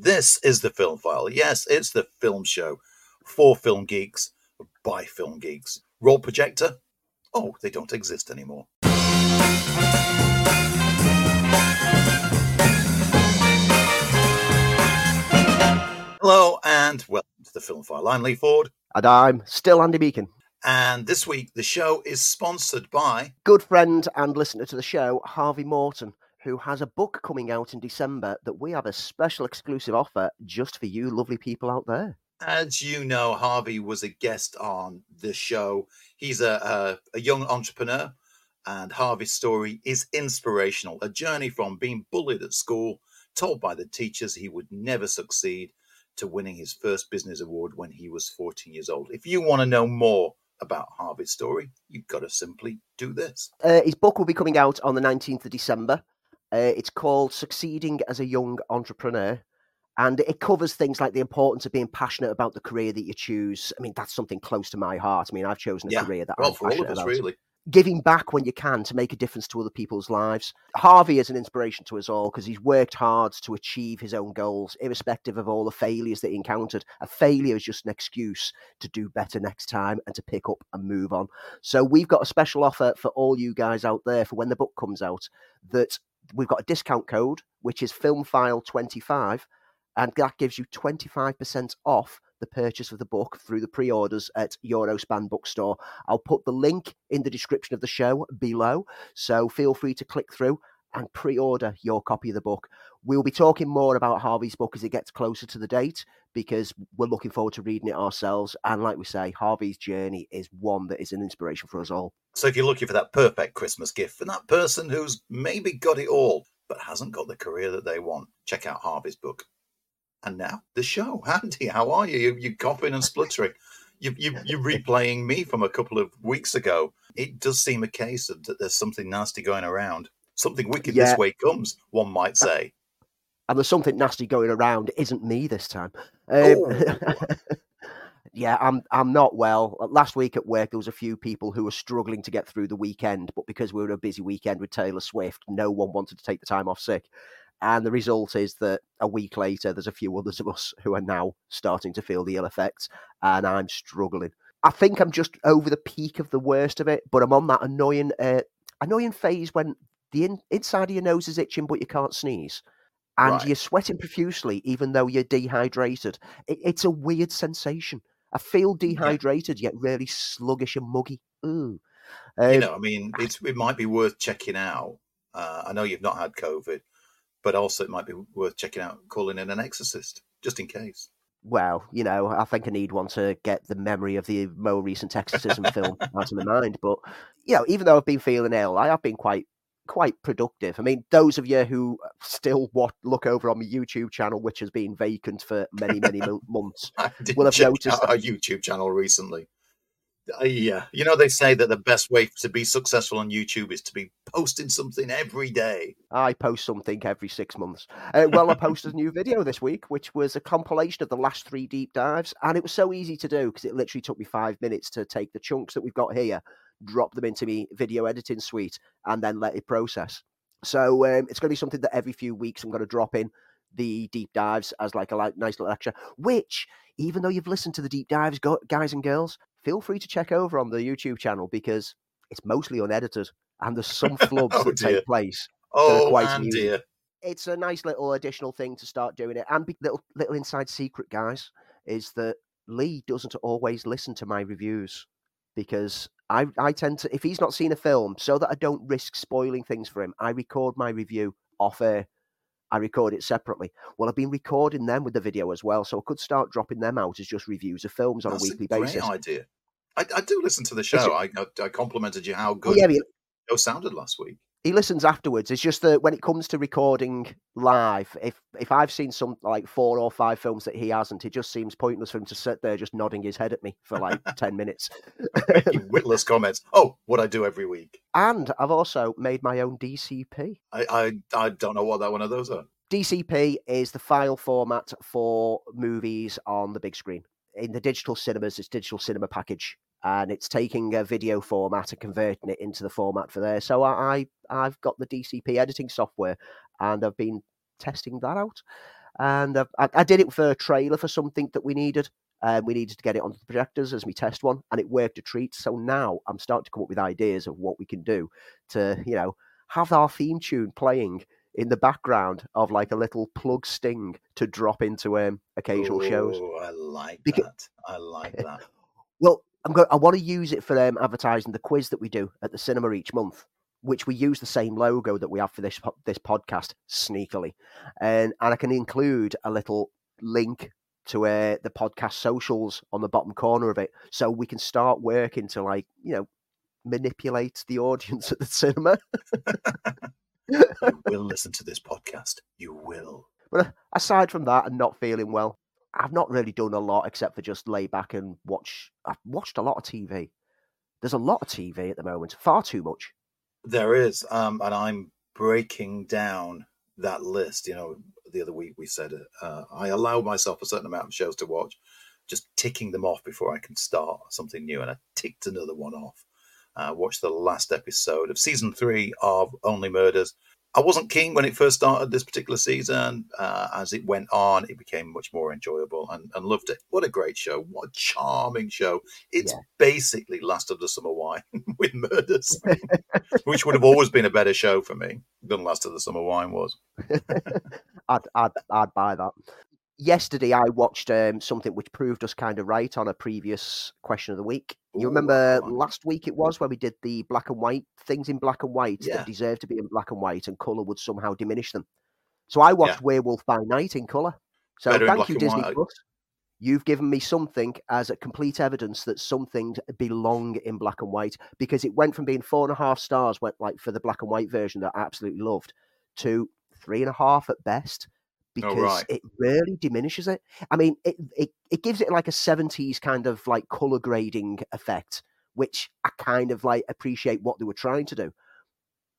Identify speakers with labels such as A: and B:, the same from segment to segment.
A: This is the Film File. Yes, it's the film show for film geeks by film geeks. Roll projector? Oh, they don't exist anymore. Hello and welcome to the Film File. I'm Lee Ford.
B: And I'm still Andy Beacon.
A: And this week, the show is sponsored by
B: good friend and listener to the show, Harvey Morton, who has a book coming out in December that we have a special exclusive offer just for you lovely people out there.
A: As you know, Harvey was a guest on the show. He's a, a, a young entrepreneur, and Harvey's story is inspirational. A journey from being bullied at school, told by the teachers he would never succeed, to winning his first business award when he was 14 years old. If you want to know more about Harvey's story, you've got to simply do this.
B: Uh, his book will be coming out on the 19th of December. Uh, it's called Succeeding as a Young Entrepreneur. And it covers things like the importance of being passionate about the career that you choose. I mean, that's something close to my heart. I mean, I've chosen a
A: yeah.
B: career that
A: well,
B: I'm
A: for all of us,
B: about.
A: really
B: giving back when you can to make a difference to other people's lives. Harvey is an inspiration to us all because he's worked hard to achieve his own goals, irrespective of all the failures that he encountered. A failure is just an excuse to do better next time and to pick up and move on. So we've got a special offer for all you guys out there for when the book comes out that we've got a discount code, which is filmfile25, and that gives you 25% off the purchase of the book through the pre-orders at Eurospan Bookstore. I'll put the link in the description of the show below, so feel free to click through and pre-order your copy of the book. We'll be talking more about Harvey's book as it gets closer to the date because we're looking forward to reading it ourselves. And like we say, Harvey's journey is one that is an inspiration for us all.
A: So if you're looking for that perfect Christmas gift for that person who's maybe got it all but hasn't got the career that they want, check out Harvey's book. And now the show. Andy, how are you? You, are coughing and spluttering. You, you, you're replaying me from a couple of weeks ago. It does seem a case of that there's something nasty going around. Something wicked yeah. this way comes, one might say.
B: And there's something nasty going around. It isn't me this time. Um, oh. yeah, I'm I'm not well. Last week at work, there was a few people who were struggling to get through the weekend, but because we were a busy weekend with Taylor Swift, no one wanted to take the time off sick. And the result is that a week later, there's a few others of us who are now starting to feel the ill effects, and I'm struggling. I think I'm just over the peak of the worst of it, but I'm on that annoying, uh, annoying phase when the in- inside of your nose is itching, but you can't sneeze, and right. you're sweating profusely, even though you're dehydrated. It- it's a weird sensation. I feel dehydrated, yet really sluggish and muggy. Ooh.
A: Um, you know, I mean, it's, it might be worth checking out. Uh, I know you've not had COVID, but also it might be worth checking out calling in an exorcist just in case.
B: Well, you know, I think I need one to get the memory of the more recent exorcism film out of my mind. But you know, even though I've been feeling ill, I have been quite quite productive. I mean, those of you who still watch, look over on my YouTube channel, which has been vacant for many, many months,
A: will have noticed our YouTube channel recently. Uh, yeah, you know they say that the best way to be successful on YouTube is to be posting something every day.
B: I post something every six months. Uh, well, I posted a new video this week, which was a compilation of the last three deep dives, and it was so easy to do because it literally took me five minutes to take the chunks that we've got here, drop them into me video editing suite, and then let it process. So um, it's going to be something that every few weeks I'm going to drop in the deep dives as like a like, nice little extra. Which, even though you've listened to the deep dives, go, guys and girls, feel free to check over on the YouTube channel because it's mostly unedited and there's some flubs oh, that dear. take place.
A: Oh, quite dear.
B: It's a nice little additional thing to start doing it. And little little inside secret, guys, is that Lee doesn't always listen to my reviews because I, I tend to if he's not seen a film, so that I don't risk spoiling things for him, I record my review off air. I record it separately. Well, I've been recording them with the video as well, so I could start dropping them out as just reviews of films on
A: That's
B: a weekly
A: a
B: basis.
A: idea. I, I, do listen to the show. I, I complimented you how good oh, yeah, it sounded last week
B: he listens afterwards. It's just that when it comes to recording live, if if I've seen some like four or five films that he hasn't, it just seems pointless for him to sit there just nodding his head at me for like ten minutes.
A: witless comments. Oh, what I do every week.
B: And I've also made my own DCP.
A: I I, I don't know what that one of those are.
B: DCP is the file format for movies on the big screen. In the digital cinemas, it's digital cinema package and it's taking a video format and converting it into the format for there. So I, I've got the DCP editing software, and I've been testing that out. and I, I, did it for a trailer for something that we needed. Um, we needed to get it onto the projectors as we test one, and it worked a treat. So now I'm starting to come up with ideas of what we can do to, you know, have our theme tune playing in the background of like a little plug sting to drop into um, occasional
A: Ooh,
B: shows.
A: I like because, that. I like that.
B: Well, I'm going. I want to use it for um, advertising the quiz that we do at the cinema each month, which we use the same logo that we have for this this podcast sneakily, and and I can include a little link to uh, the podcast socials on the bottom corner of it, so we can start working to like you know manipulate the audience at the cinema.
A: you will listen to this podcast. You will.
B: But uh, aside from that, and not feeling well, I've not really done a lot except for just lay back and watch. I've watched a lot of TV. There's a lot of TV at the moment, far too much.
A: There is, um, and I'm breaking down that list. You know, the other week we said uh, I allow myself a certain amount of shows to watch, just ticking them off before I can start something new, and I ticked another one off. Uh, watched the last episode of season three of Only Murders. I wasn't keen when it first started this particular season. Uh, as it went on, it became much more enjoyable and, and loved it. What a great show! What a charming show! It's yeah. basically Last of the Summer Wine with murders, which would have always been a better show for me than Last of the Summer Wine was.
B: I'd, I'd I'd buy that yesterday I watched um, something which proved us kind of right on a previous question of the week. You remember last week it was where we did the black and white things in black and white yeah. that deserve to be in black and white, and color would somehow diminish them. So I watched yeah. Werewolf by Night in color. So Better thank you, Disney Plus. You've given me something as a complete evidence that something belong in black and white because it went from being four and a half stars, went like for the black and white version that I absolutely loved, to three and a half at best because oh, right. it really diminishes it. I mean, it, it it gives it like a seventies kind of like color grading effect, which I kind of like appreciate what they were trying to do,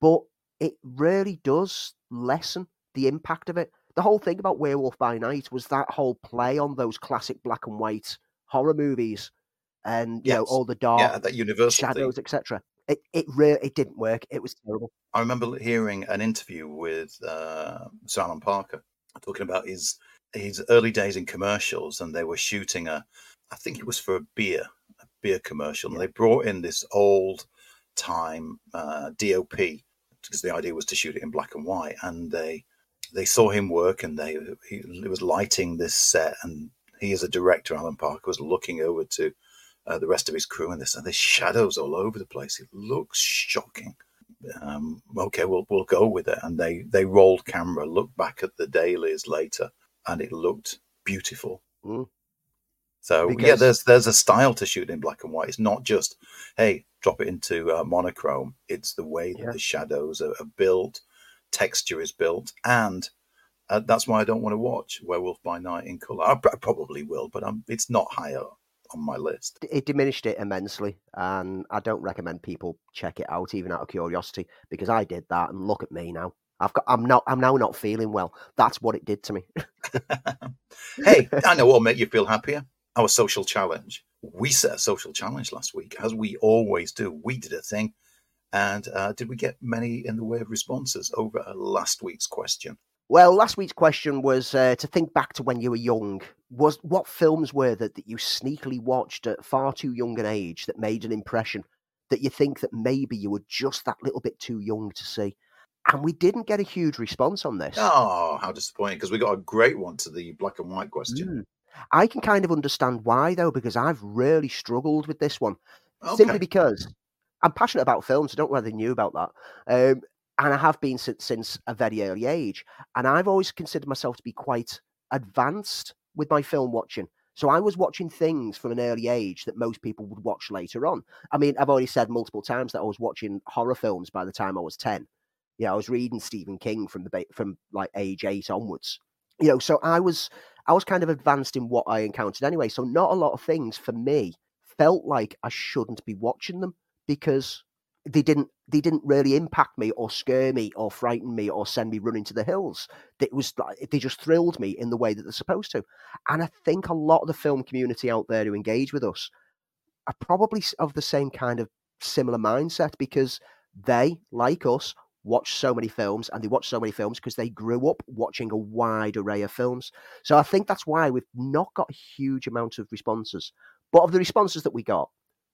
B: but it really does lessen the impact of it. The whole thing about Werewolf by Night was that whole play on those classic black and white horror movies, and you yes. know all the dark,
A: yeah, that universal
B: shadows, etc. It it really it didn't work. It was terrible.
A: I remember hearing an interview with uh, Alan Parker, talking about his his early days in commercials, and they were shooting a, I think it was for a beer, a beer commercial, and they brought in this old time uh, DOP because the idea was to shoot it in black and white, and they they saw him work, and they he, he was lighting this set, and he as a director, Alan Parker, was looking over to uh, the rest of his crew, and this and there's shadows all over the place. It looks shocking um, okay, we'll we'll go with it. And they they rolled camera, looked back at the dailies later, and it looked beautiful. Mm. So because... yeah, there's there's a style to shoot in black and white. It's not just hey, drop it into uh, monochrome. It's the way that yeah. the shadows are, are, built, texture is built, and uh, that's why I don't want to watch Werewolf by Night in color. I, I probably will, but um, it's not higher on my list.
B: It diminished it immensely, and I don't recommend people check it out even out of curiosity because I did that, and look at me now. I've got. I'm not. I'm now not feeling well. That's what it did to me.
A: hey, I know what'll make you feel happier. Our social challenge. We set a social challenge last week, as we always do. We did a thing, and uh, did we get many in the way of responses over last week's question?
B: Well, last week's question was uh, to think back to when you were young. Was what films were that that you sneakily watched at far too young an age that made an impression that you think that maybe you were just that little bit too young to see? And we didn't get a huge response on this.
A: Oh, how disappointing! Because we got a great one to the black and white question. Mm.
B: I can kind of understand why though, because I've really struggled with this one, okay. simply because I'm passionate about films. I don't know whether you knew about that. Um, and I have been since, since a very early age. And I've always considered myself to be quite advanced with my film watching. So I was watching things from an early age that most people would watch later on. I mean, I've already said multiple times that I was watching horror films by the time I was ten. You know, I was reading Stephen King from the from like age eight onwards. You know, so I was I was kind of advanced in what I encountered anyway. So not a lot of things for me felt like I shouldn't be watching them because they didn't they didn't really impact me or scare me or frighten me or send me running to the hills. It was they just thrilled me in the way that they're supposed to. And I think a lot of the film community out there who engage with us are probably of the same kind of similar mindset because they, like us, watch so many films, and they watch so many films because they grew up watching a wide array of films. So I think that's why we've not got a huge amount of responses. But of the responses that we got,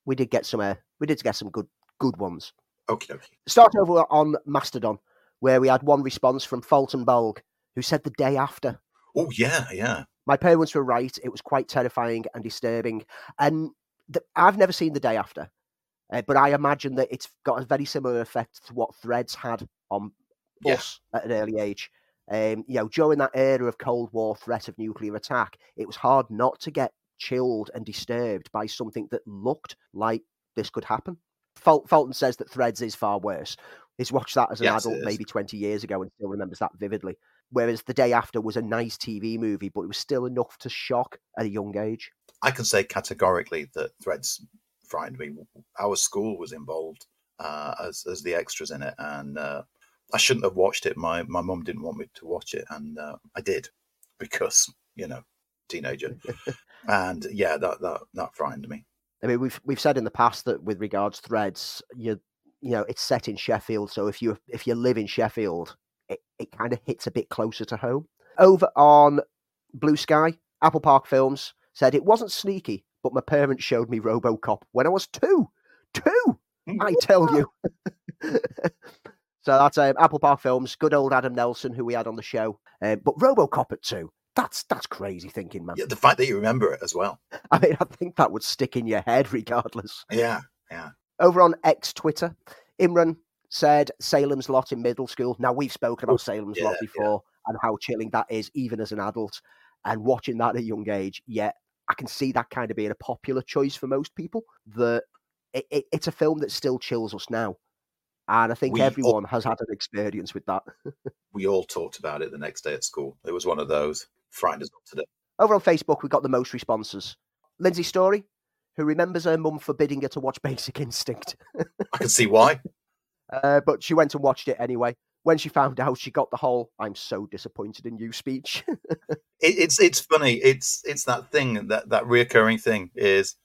B: we did get some. Uh, we did get some good good ones.
A: Okay, okay.
B: Start over on Mastodon, where we had one response from Fulton Bolg, who said the day after.
A: Oh yeah, yeah.
B: My parents were right. It was quite terrifying and disturbing. And the, I've never seen the day after, uh, but I imagine that it's got a very similar effect to what Threads had on us at an early age. Um, you know, during that era of Cold War threat of nuclear attack, it was hard not to get chilled and disturbed by something that looked like this could happen. Ful- Fulton says that Threads is far worse. He's watched that as an
A: Yes,
B: adult maybe 20 years ago and still remembers that vividly. Whereas The Day After was a nice TV movie, but it was still enough to shock at a young age.
A: I can say categorically that Threads frightened me. Our school was involved uh, as as the extras in it, and uh, I shouldn't have watched it. My my mum didn't want me to watch it, and uh, I did because you know teenager, and yeah, that that that frightened me.
B: I mean, we've we've said in the past that with regards threads, you you know, it's set in Sheffield, so if you if you live in Sheffield, it, it kind of hits a bit closer to home. Over on Blue Sky, Apple Park Films said it wasn't sneaky, but my parents showed me RoboCop when I was two. Two, I tell you. so that's um, Apple Park Films. Good old Adam Nelson, who we had on the show. Uh, but RoboCop at two. That's that's crazy thinking, man.
A: Yeah, the fact that you remember it as well.
B: I mean, I think that would stick in your head regardless.
A: Yeah, yeah.
B: Over on X Twitter, Imran said Salem's Lot in middle school. Now we've spoken about Salem's
A: yeah,
B: Lot
A: yeah.
B: before and how chilling that is, even as an adult. And watching that at a young age, yeah, I can see that kind of being a popular choice for most people. That it, it, it's a film that still chills us now, and I think
A: We all-
B: everyone has had an experience with that.
A: We all talked about it the next day at school. It was one of those frightened us up to.
B: Over on Facebook, we got the most responses. Lindsay Story, who remembers her mum forbidding her to watch Basic Instinct.
A: I can see why.
B: Uh, but she went and watched it anyway. When she found out, she got the whole "I'm so disappointed in you" speech.
A: it, it's it's funny. It's it's that thing that that reoccurring thing is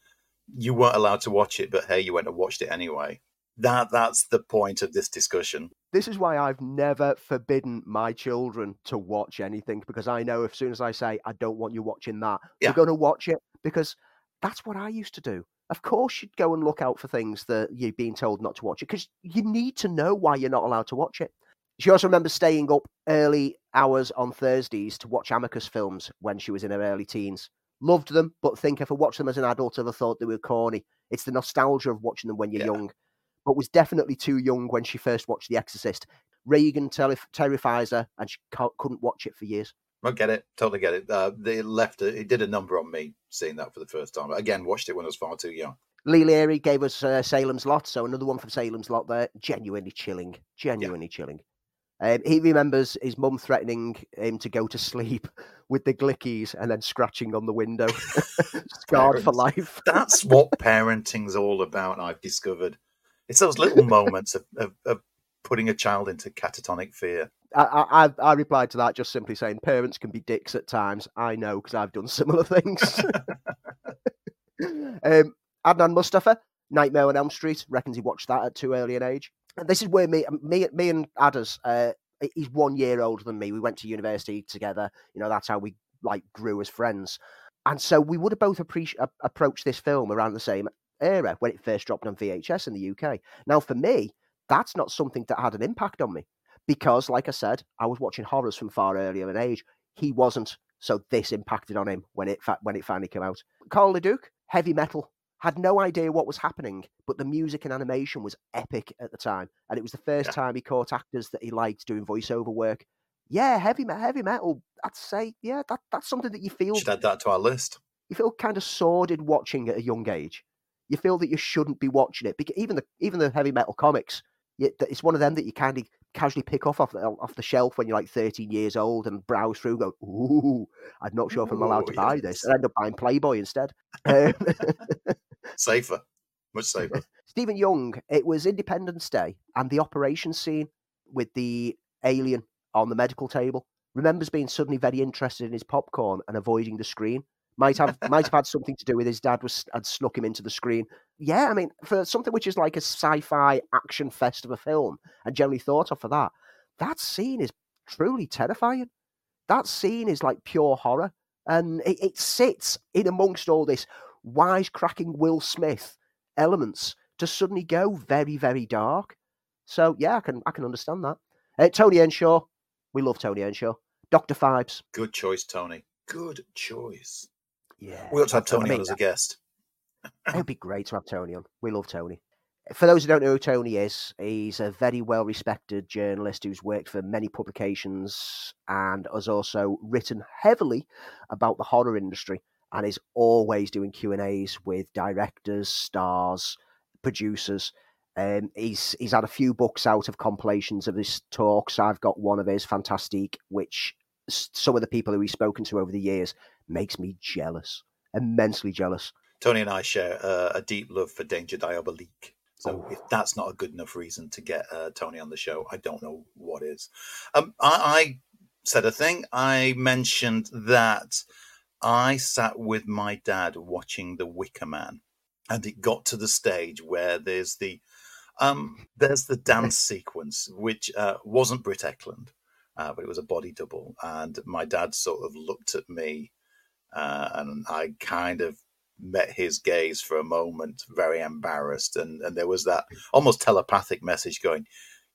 A: you weren't allowed to watch it, but hey, you went and watched it anyway. That that's the point of this discussion.
B: this is why I've never forbidden my children to watch anything because I know as soon as I say I don't want you watching that,
A: Yeah.
B: they're going to watch it because that's what I used to do. Of course, you'd go and look out for things that you're being told not to watch it because you need to know why you're not allowed to watch it. She also remembers staying up early hours on Thursdays to watch Amicus films when she was in her early teens. Loved them, but think if I watched them as an adult, I'd have thought they were corny. It's the nostalgia of watching them when you're
A: Yeah.
B: young, but was definitely too young when she first watched The Exorcist. Regan terri terrifies her, and she couldn't watch it for years.
A: I get it, totally get it. Uh, they left it. It did a number on me seeing that for the first time. Again, watched it when I was far too young.
B: Lee Leary gave us uh, Salem's Lot, so another one from Salem's Lot there. Genuinely chilling, genuinely chilling. Um, he remembers his mum threatening him to go to sleep with the glickies and then scratching on the window. Scarred for life.
A: That's what parenting's all about. I've discovered. It's those little moments of, of, of putting a child into catatonic fear.
B: I, I, I- replied to that just simply saying parents can be dicks at times. I know because I've done similar things. um, Adnan Mustafa, Nightmare on Elm Street, reckons he watched that at too early an age. And this is where me, me, me and Adders, uh, he's one year older than me. We went to university together. You know, that's how we like grew as friends. And so we would have both appreci- approached this film around the same era when it first dropped on VHS in the UK. Now, for me, that's not something that had an impact on me because, like I said, I was watching horrors from far earlier an age. He wasn't, so this impacted on him when it fa- when it finally came out. Carl Leduc, heavy metal, had no idea what was happening, but the music and animation was epic at the time, and it was the first
A: Yeah.
B: time he caught actors that he liked doing voiceover work. Yeah, heavy heavy metal. I'd say, yeah, that, that's something that you feel
A: Should add that to our list.
B: you feel kind of sordid watching at a young age. You feel that you shouldn't be watching it. Because even the even the heavy metal comics, it's one of them that you kind of casually pick off off the, off the shelf when you're like 13 years old and browse through. And go, ooh, I'm not sure if I'm allowed to buy
A: yes.
B: this, and end up buying Playboy instead. Um,
A: Safer, much safer.
B: Stephen Young, it was Independence Day and the operation scene with the alien on the medical table. Remembers being suddenly very interested in his popcorn and avoiding the screen. Might have might have had something to do with his dad was had snuck him into the screen. yeah, I mean, for something which is like a sci-fi action fest of a film, and generally thought of for that, that scene is truly terrifying. That scene is like pure horror, and it, it sits in amongst all this wisecracking Will Smith elements to suddenly go very, very dark. So yeah, I can I can understand that. Uh, Tony Earnshaw, we love Tony Earnshaw. Doctor Phibes.
A: Good choice, Tony. Good choice.
B: Yeah,
A: We ought to have Tony
B: I mean,
A: on as a guest.
B: It'd be great to have Tony on. We love Tony. For those who don't know who Tony is, he's a very well respected journalist who's worked for many publications and has also written heavily about the horror industry and is always doing Q and A's with directors, stars, producers. Um, he's he's had a few books out of compilations of his talks. I've got one of his, fantastic, which some of the people who he's spoken to over the years makes me jealous, immensely jealous.
A: Tony and I share uh, a deep love for Danger Diabolik. So
B: Oh.
A: if that's not a good enough reason to get uh, Tony on the show, I don't know what is. Um, I, I said a thing. I mentioned that I sat with my dad watching The Wicker Man, and it got to the stage where there's the um, there's the dance sequence, which uh, wasn't Britt Ekland, uh, but it was a body double, and my dad sort of looked at me, uh, and I kind of met his gaze for a moment, very embarrassed, and and there was that almost telepathic message going,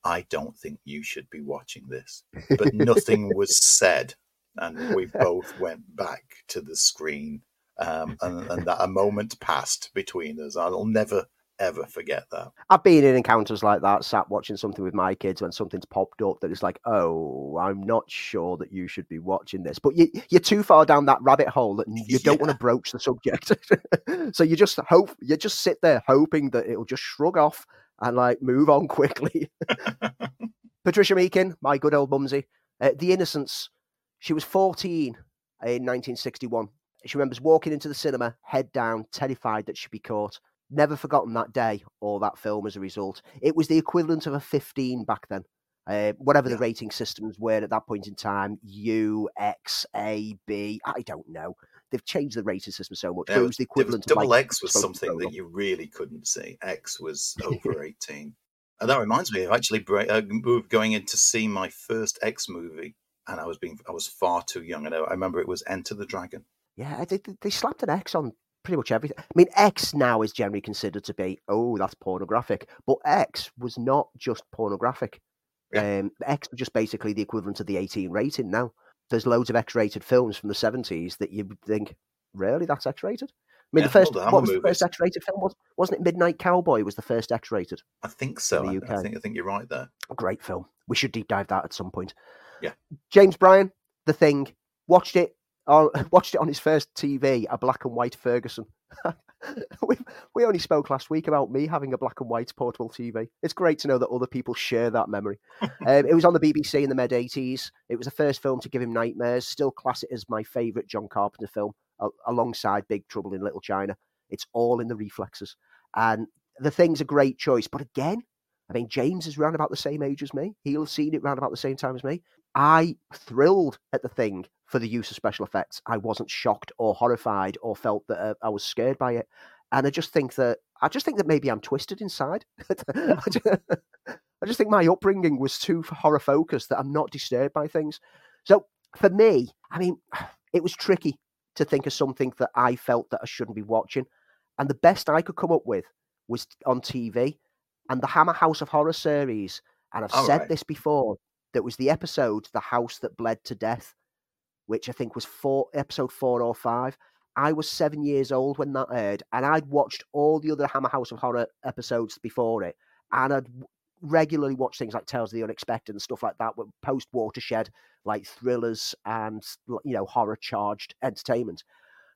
A: "I don't think you should be watching this," but nothing was said, and we both went back to the screen, um, and, and that a moment passed between us. I'll never ever forget that.
B: I've been in encounters like that, sat watching something with my kids when something's popped up that is like, oh, I'm not sure that you should be watching this. But you, you're too far down that rabbit hole that you don't want to broach the subject. so you just hope, you just sit there hoping that it'll just shrug off and like move on quickly. Patricia Meakin, my good old mumsy, uh, The Innocents. She was 14 in 1961. She remembers walking into the cinema, head down, terrified that she'd be caught. Never forgotten that day or that film as a result. It was the equivalent of a 15 back then. Uh, whatever the rating systems were at that point in time, U, X, A, B, I don't know. They've changed the rating system so much.
A: It was-
B: was the
A: was-
B: equivalent of
A: double
B: like
A: X was something that you really couldn't see. X was over eighteen, and that reminds me of actually uh, going in to see my first X movie, and I was being I was far too young. And I I remember it was Enter the Dragon.
B: Yeah, they- they slapped an X on pretty much everything. I mean, X now is generally considered to be, oh, that's pornographic. But X was not just pornographic. Um, X was just basically the equivalent of the 18 rating now. There's loads of X rated films from the 70s that you would think, really, that's X rated? I mean,
A: Yeah,
B: the first,
A: all the Hammer
B: what was the first X rated film? Was, wasn't it Midnight Cowboy was the first X rated?
A: I think so.
B: In
A: I,
B: the
A: I
B: UK.
A: think I think you're right there.
B: Great film. We should deep dive that at some point.
A: Yeah.
B: James Bryan, The Thing, watched it. On, watched it on his first TV, a black and white Ferguson. we, we only spoke last week about me having a black and white portable TV. It's great to know that other people share that memory. um, it was on the BBC in the mid 80s. It was the first film to give him nightmares. Still class it as my favourite John Carpenter film, a- alongside Big Trouble in Little China. It's all in the reflexes. And the thing's a great choice. But again, I mean, James is around about the same age as me. He'll have seen it around about the same time as me. I thrilled at the thing for the use of special effects. I wasn't shocked or horrified or felt that uh, I was scared by it. And I just think that I just think that maybe I'm twisted inside. I ju- I just think my upbringing was too horror focused that I'm not disturbed by things. So for me, I mean, it was tricky to think of something that I felt that I shouldn't be watching. And the best I could come up with was on TV and the Hammer House of Horror series. And I've
A: All
B: said
A: right.
B: this before that was the episode The House That Bled to Death, which I think was four episode four or five. I was seven years old when that aired, and I'd watched all the other Hammer House of Horror episodes before it, and I'd regularly watched things like Tales of the Unexpected and stuff like that, post watershed, like thrillers and you know horror charged entertainment.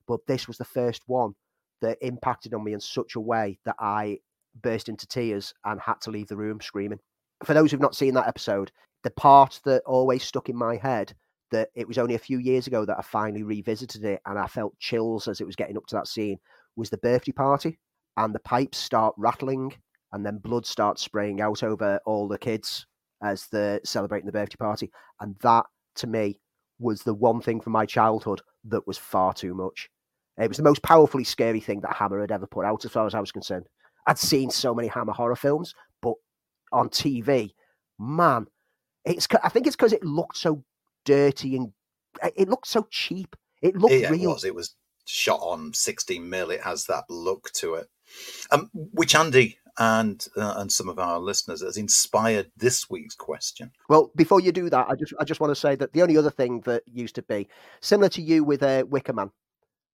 B: But this was the first one that impacted on me in such a way that I burst into tears and had to leave the room screaming. For those who've not seen that episode, the part that always stuck in my head that it was only a few years ago that I finally revisited it and I felt chills as it was getting up to that scene was the birthday party and the pipes start rattling and then blood starts spraying out over all the kids as they're celebrating the birthday party. And that to me was the one thing from my childhood that was far too much. It was the most powerfully scary thing that Hammer had ever put out, as far as I was concerned. I'd seen so many Hammer horror films, but on TV, man, it's. I think it's because it looked so dirty and it looked so cheap. It looked
A: yeah,
B: real.
A: It was. It was shot on 16 mil. It has that look to it, um, which Andy and uh, and some of our listeners has inspired this week's question.
B: Well, before you do that, I just I just want to say that the only other thing that used to be similar to you with uh, Wicker Man,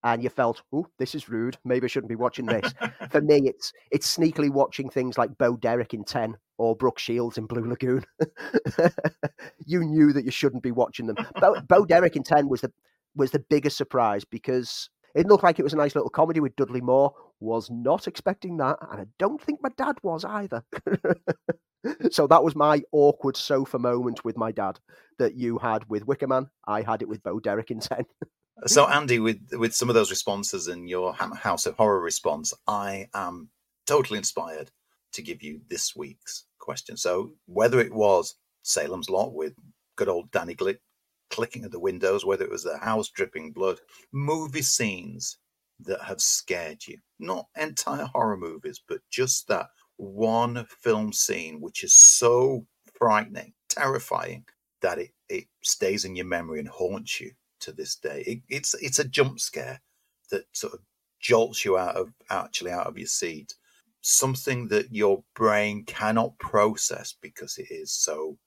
B: and you felt, oh, this is rude. Maybe I shouldn't be watching this. For me, it's it's sneakily watching things like Bo Derek in Ten or Brooke Shields in Blue Lagoon. you knew that you shouldn't be watching them. Bo, Bo Derek in Ten was the was the biggest surprise because it looked like it was a nice little comedy with Dudley Moore. Was not expecting that, and I don't think my dad was either. so that was my awkward sofa moment with my dad that you had with Wicker Man. I had it with Bo Derek in Ten.
A: So Andy, with with some of those responses and your House of Horror response, I am totally inspired to give you this week's question. So whether it was Salem's Lot with good old Danny Glick clicking at the windows, whether it was the house dripping blood, movie scenes that have scared you. Not entire horror movies, but just that one film scene which is so frightening, terrifying, that it, it stays in your memory and haunts you to this day. It, it's it's a jump scare that sort of jolts you out of actually out of your seat. Something that your brain cannot process because it is so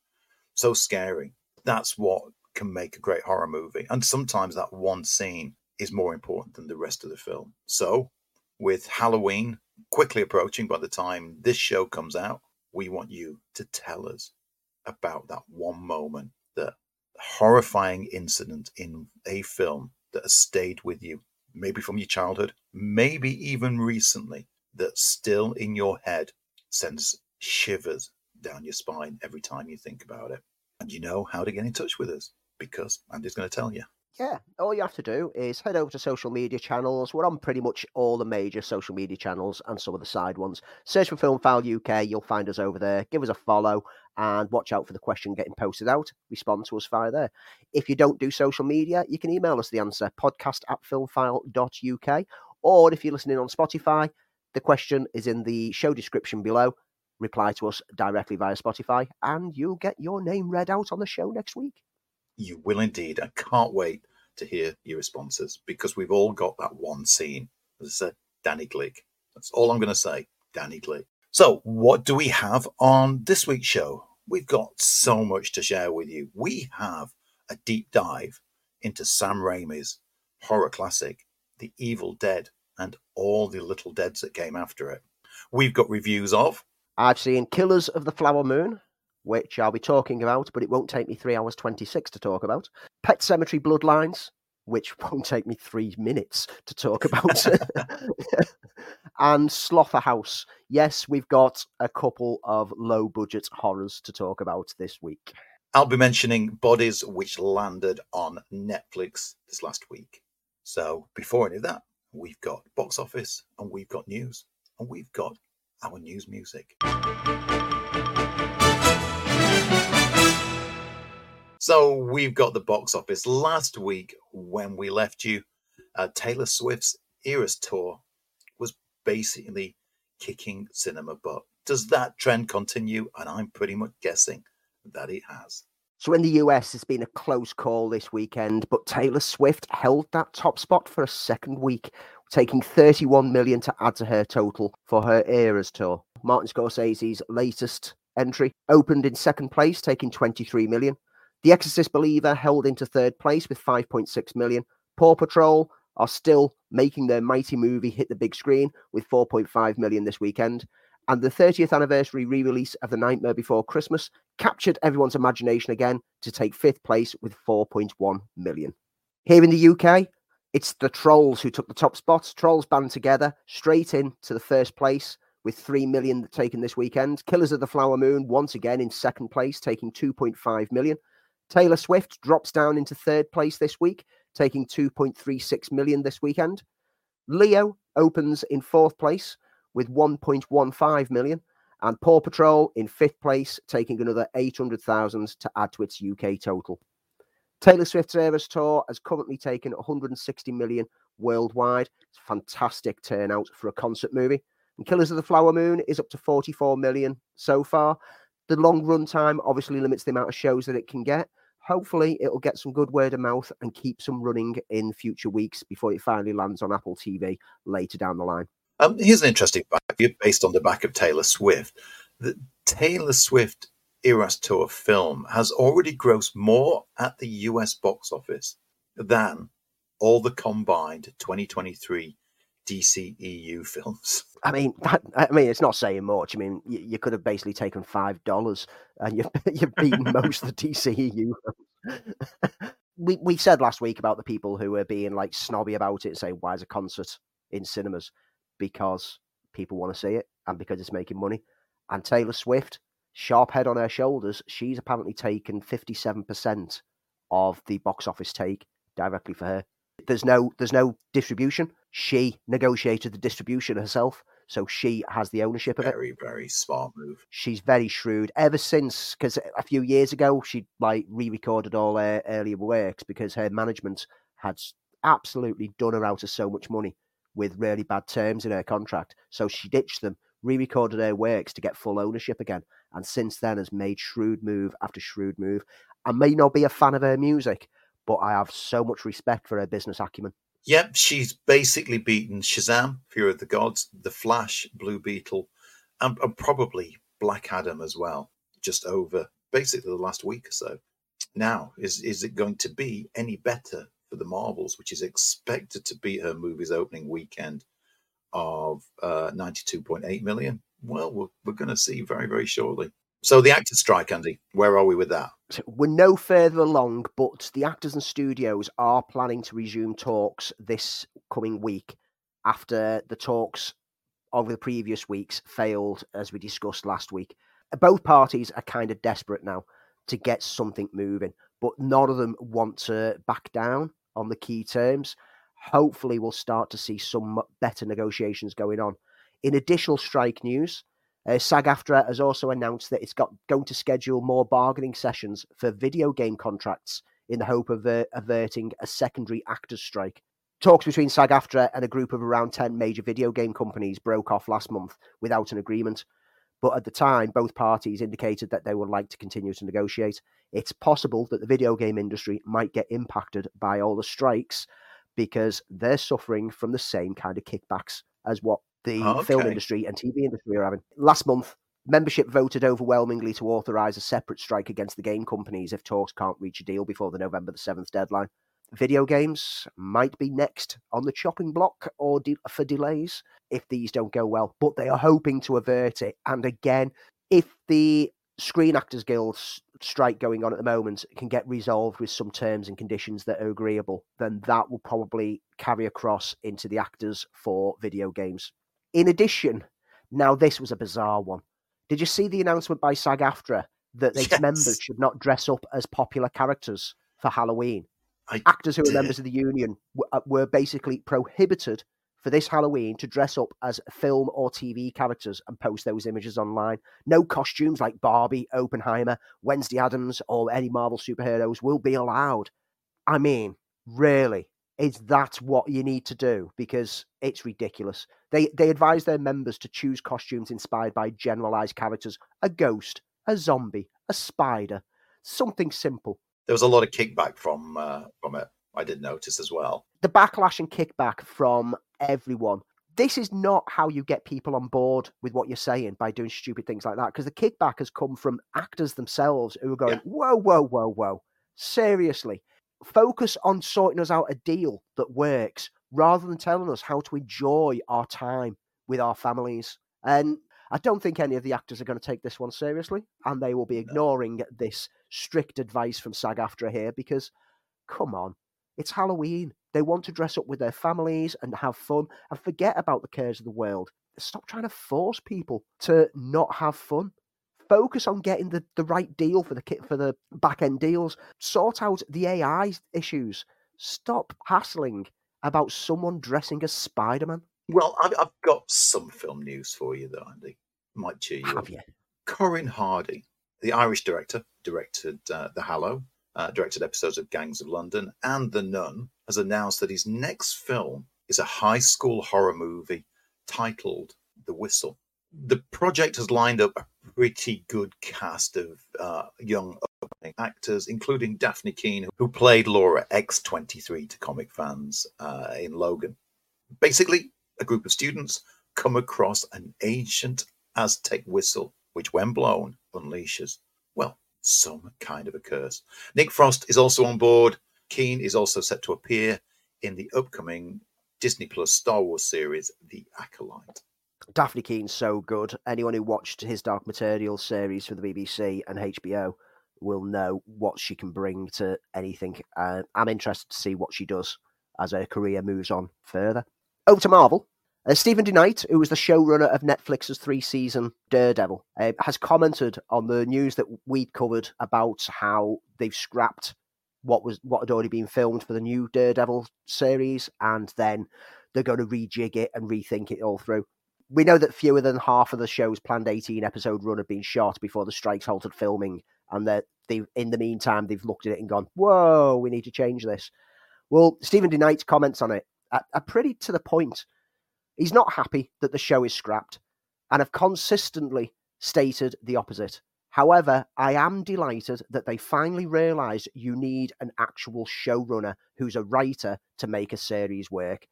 A: so scary. That's what can make a great horror movie. And sometimes that one scene is more important than the rest of the film. So, with Halloween quickly approaching by the time this show comes out, we want you to tell us about that one moment, horrifying incident in a film that has stayed with you, maybe from your childhood, maybe even recently, that still in your head sends shivers down your spine every time you think about it. And you know how to get in touch with us because Andy's going to tell you.
B: Yeah, all you have to do is head over to social media channels. We're on pretty much all the major social media channels and some of the side ones. Search for Film File UK, you'll find us over there. Give us a follow and watch out for the question getting posted out. Respond to us via there. If you don't do social media, you can email us the answer podcast at filmfile.uk. Or if you're listening on Spotify, the question is in the show description below. Reply to us directly via Spotify, and you'll get your name read out on the show next week.
A: You will indeed. I can't wait to hear your responses because we've all got that one scene. As I said, Danny Glick. That's all I'm going to say. Danny Glick. So, what do we have on this week's show? We've got so much to share with you. We have a deep dive into Sam Raimi's horror classic, The Evil Dead, and all the little deads that came after it. We've got reviews of.
B: I've seen Killers of the Flower Moon, which I'll be talking about, but it won't take me three hours 26 to talk about. Pet Sematary Bloodlines, which won't take me three minutes to talk about. and Slotherhouse. Yes, we've got a couple of low budget horrors to talk about this week.
A: I'll be mentioning Bodies, which landed on Netflix this last week. So before any of that, we've got box office and we've got news and we've got our news music. So we've got the box office. Last week, when we left you, uh, Taylor Swift's Eras Tour was basically kicking cinema butt. Does that trend continue? And I'm pretty much guessing that it has.
B: So in the US, it's been a close call this weekend, but Taylor Swift held that top spot for a second week, taking 31 million to add to her total for her Eras tour. Martin Scorsese's latest entry opened in second place, taking 23 million. The Exorcist Believer held into third place with 5.6 million. Paw Patrol are still making their mighty movie hit the big screen with 4.5 million this weekend. And the 30th anniversary re release of The Nightmare Before Christmas captured everyone's imagination again to take fifth place with 4.1 million. Here in the UK, it's the Trolls who took the top spot. Trolls band together straight in to the first place with 3 million taken this weekend. Killers of the Flower Moon once again in second place, taking 2.5 million. Taylor Swift drops down into third place this week, taking 2.36 million this weekend. Leo opens in fourth place with 1.15 million, and Paw Patrol in fifth place, taking another 800,000 to add to its UK total. Taylor Swift's Eras Tour has currently taken 160 million worldwide. It's fantastic turnout for a concert movie. And Killers of the Flower Moon is up to 44 million so far. The long run time obviously limits the amount of shows that it can get. Hopefully, it'll get some good word of mouth and keep some running in future weeks before it finally lands on Apple TV later down the line.
A: Um, here's an interesting fact based on the back of Taylor Swift. The Taylor Swift Eras Tour film has already grossed more at the US box office than all the combined 2023 DCEU films.
B: I mean, that, I mean, it's not saying much. I mean, you, you could have basically taken five dollars and you've you've beaten most of the DCEU. we we said last week about the people who were being like snobby about it, and saying why is a concert in cinemas because people want to see it and because it's making money. And Taylor Swift, sharp head on her shoulders, she's apparently taken fifty seven percent of the box office take directly for her. There's no there's no distribution. She negotiated the distribution herself, so she has the ownership of
A: very,
B: it.
A: Very very smart move.
B: She's very shrewd. Ever since, because a few years ago she like re-recorded all her earlier works because her management had absolutely done her out of so much money with really bad terms in her contract. So she ditched them, re-recorded her works to get full ownership again, and since then has made shrewd move after shrewd move. I may not be a fan of her music, but I have so much respect for her business acumen.
A: Yep, she's basically beaten Shazam, Fury of the Gods, The Flash, Blue Beetle, and, and probably Black Adam as well, just over basically the last week or so. Now, is is it going to be any better for the Marvels, which is expected to beat her movie's opening weekend of uh, 92.8 million? Well, we're, we're going to see very, very shortly. So the actors strike, Andy. Where are we with that?
B: We're no further along, but the actors and studios are planning to resume talks this coming week after the talks over the previous weeks failed, as we discussed last week. Both parties are kind of desperate now to get something moving, but none of them want to back down on the key terms. Hopefully, we'll start to see some better negotiations going on. In additional strike news, uh, SAG-AFTRA has also announced that it's got going to schedule more bargaining sessions for video game contracts in the hope of uh, averting a secondary actors' strike. Talks between SAG-AFTRA and a group of around 10 major video game companies broke off last month without an agreement. But at the time, both parties indicated that they would like to continue to negotiate. It's possible that the video game industry might get impacted by all the strikes because they're suffering from the same kind of kickbacks as what the oh, okay. film industry and TV industry are having. Last month, membership voted overwhelmingly to authorise a separate strike against the game companies if talks can't reach a deal before the November the 7th deadline. Video games might be next on the chopping block or de- for delays if these don't go well, but they are hoping to avert it. And again, if the Screen Actors Guild strike going on at the moment can get resolved with some terms and conditions that are agreeable, then that will probably carry across into the actors for video games. In addition, now this was a bizarre one. Did you see the announcement by SAG AFTRA that its yes. members should not dress up as popular characters for Halloween?
A: I
B: Actors who
A: did.
B: are members of the union uh, were basically prohibited for this Halloween to dress up as film or TV characters and post those images online. No costumes like Barbie, Oppenheimer, Wednesday Addams, or any Marvel superheroes will be allowed. I mean, really, is that what you need to do? Because it's ridiculous. They they advise their members to choose costumes inspired by generalized characters: a ghost, a zombie, a spider, something simple.
A: There was a lot of kickback from uh, from it. I did notice as well.
B: The backlash and kickback from everyone. This is not how you get people on board with what you're saying by doing stupid things like that. Because the kickback has come from actors themselves who are going, yeah. whoa, whoa, whoa, whoa. Seriously, focus on sorting us out a deal that works rather than telling us how to enjoy our time with our families. And I don't think any of the actors are going to take this one seriously, and they will be ignoring this strict advice from SAG AFTRA here because, come on, it's Halloween. They want to dress up with their families and have fun and forget about the cares of the world. Stop trying to force people to not have fun. Focus on getting the, the right deal for the kit for the back end deals. Sort out the AI issues. Stop hassling about someone dressing as Spider Man.
A: Well, I've, I've, got some film news for you, though, Andy. Might cheer you
B: Have
A: up.
B: you?
A: Corin Hardy, the Irish director, directed uh, The Hallow, uh, directed episodes of Gangs of London and The Nun, has announced that his next film is a high school horror movie titled the Whistle. The project has lined up a pretty good cast of uh, young actors, including Dafne Keen, who played Laura X23 to comic fans uh, in Logan. Basically, a group of students come across an ancient Aztec whistle, which, when blown, unleashes, well, some kind of a curse. Nick Frost is also on board. Keen is also set to appear in the upcoming Disney Plus Star Wars series, The Acolyte.
B: Dafne Keen's so good. Anyone who watched his Dark Materials series for the BBC and HBO will know what she can bring to anything. Uh, I'm interested to see what she does as her career moves on further. Over to Marvel. Uh, Steven DeKnight, who was the showrunner of Netflix's three season Daredevil, uh, has commented on the news that we'd covered about how they've scrapped what was what had already been filmed for the new Daredevil series, and then they're going to rejig it and rethink it all through. We know that fewer than half of the show's planned 18 episode run had been shot before the strikes halted filming, and that they, in the meantime, they've looked at it and gone, "Whoa, we need to change this." Well, Steven DeKnight's comments on it are, are pretty to the point. He's not happy that the show is scrapped, and have consistently stated the opposite. However, I am delighted that they finally realised you need an actual showrunner who's a writer to make a series work.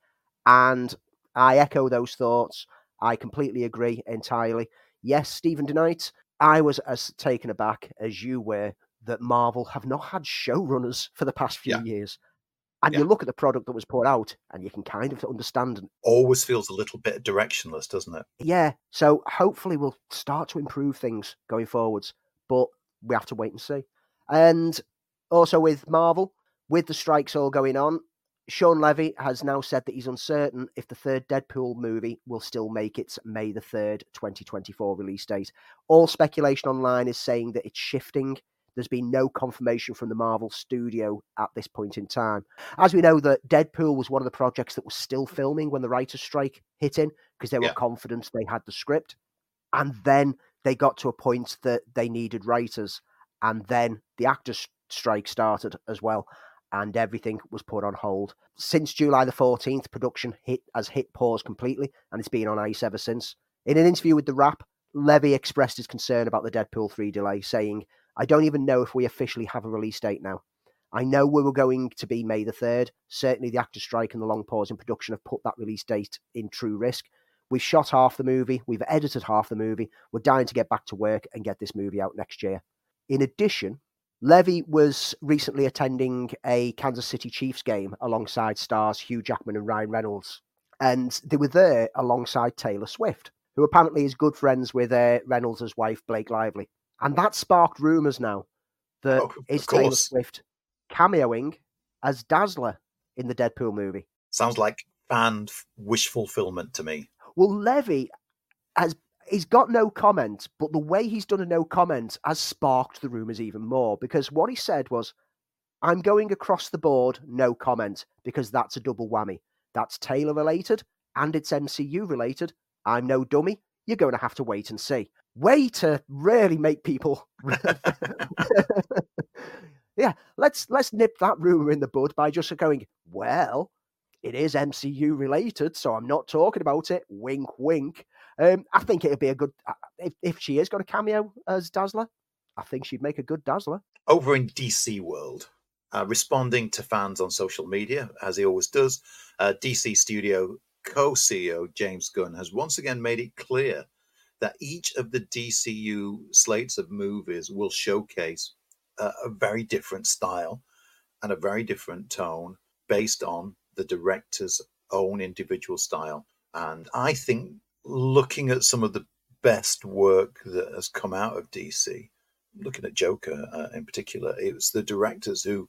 B: And I echo those thoughts. I completely agree entirely. Yes, Steven DeKnight, I was as taken aback as you were that Marvel have not had showrunners for the past few
A: Yeah.
B: years. And
A: Yeah.
B: you look at the product that was put out, and you can kind of understand
A: Always feels a little bit directionless, doesn't it?
B: yeah, so hopefully we'll start to improve things going forwards, but we have to wait and see. And also with Marvel, with the strikes all going on, Shawn Levy has now said that he's uncertain if the third Deadpool movie will still make its May the 3rd, 2024 release date. All speculation online is saying that it's shifting. There's been no confirmation from the Marvel studio at this point in time. As we know, that Deadpool was one of the projects that was still filming when the writer's strike hit in because they were
A: Yeah.
B: confident they had the script. And then they got to a point that they needed writers. And then the actors' strike started as well. And everything was put on hold. Since July the 14th, production hit has hit pause completely and it's been on ice ever since. In an interview with The Wrap, Levy expressed his concern about the Deadpool 3 delay, saying, I don't even know if we officially have a release date now. I know we were going to be May the 3rd. Certainly, the actor strike and the long pause in production have put that release date in true risk. We've shot half the movie, we've edited half the movie. We're dying to get back to work and get this movie out next year. In addition, Levy was recently attending a Kansas City Chiefs game alongside stars Hugh Jackman and Ryan Reynolds. And they were there alongside Taylor Swift, who apparently is good friends with uh, Reynolds' wife, Blake Lively. And that sparked rumours now that
A: Oh,
B: is Taylor. Swift cameoing as Dazzler in the Deadpool movie.
A: Sounds like fan wish fulfillment to me.
B: Well, Levy has he's got no comment, but the way he's done a no comment has sparked the rumours even more because what he said was, I'm going across the board, no comment, because that's a double whammy. That's Taylor related and it's MCU related. I'm no dummy. You're going to have to wait and see. Way to really make people. yeah, let's let's nip that rumor in the bud by just going, well, it is MCU related, so I'm not talking about it. Wink, wink. Um, I think it'd be a good uh, if if she is going to cameo as Dazzler. I think she'd make a good Dazzler.
A: Over in DC World, uh, responding to fans on social media, as he always does, uh, DC Studio co CEO James Gunn has once again made it clear that each of the DCU slates of movies will showcase a, a very different style and a very different tone based on the director's own individual style. And I think looking at some of the best work that has come out of DC, looking at Joker uh, in particular, it was the directors who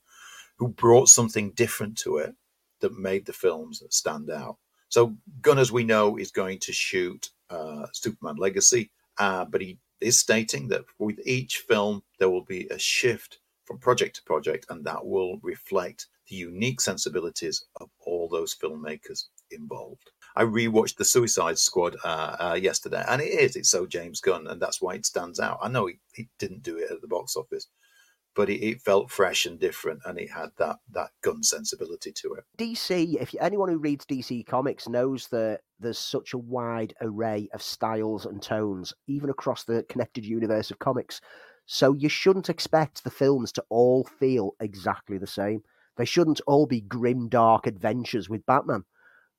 A: who brought something different to it that made the films stand out. So Gunn, as we know, is going to shoot uh, Superman Legacy, uh, but he is stating that with each film there will be a shift from project to project, and that will reflect the unique sensibilities of all those filmmakers involved. I rewatched the Suicide Squad uh, uh, yesterday, and it is it's so James Gunn, and that's why it stands out. I know he, he didn't do it at the box office, but it, it, felt fresh and different, and it had that that Gunn sensibility to it.
B: DC, if anyone who reads DC comics knows that there's such a wide array of styles and tones, even across the connected universe of comics. So you shouldn't expect the films to all feel exactly the same. They shouldn't all be grim, dark adventures with Batman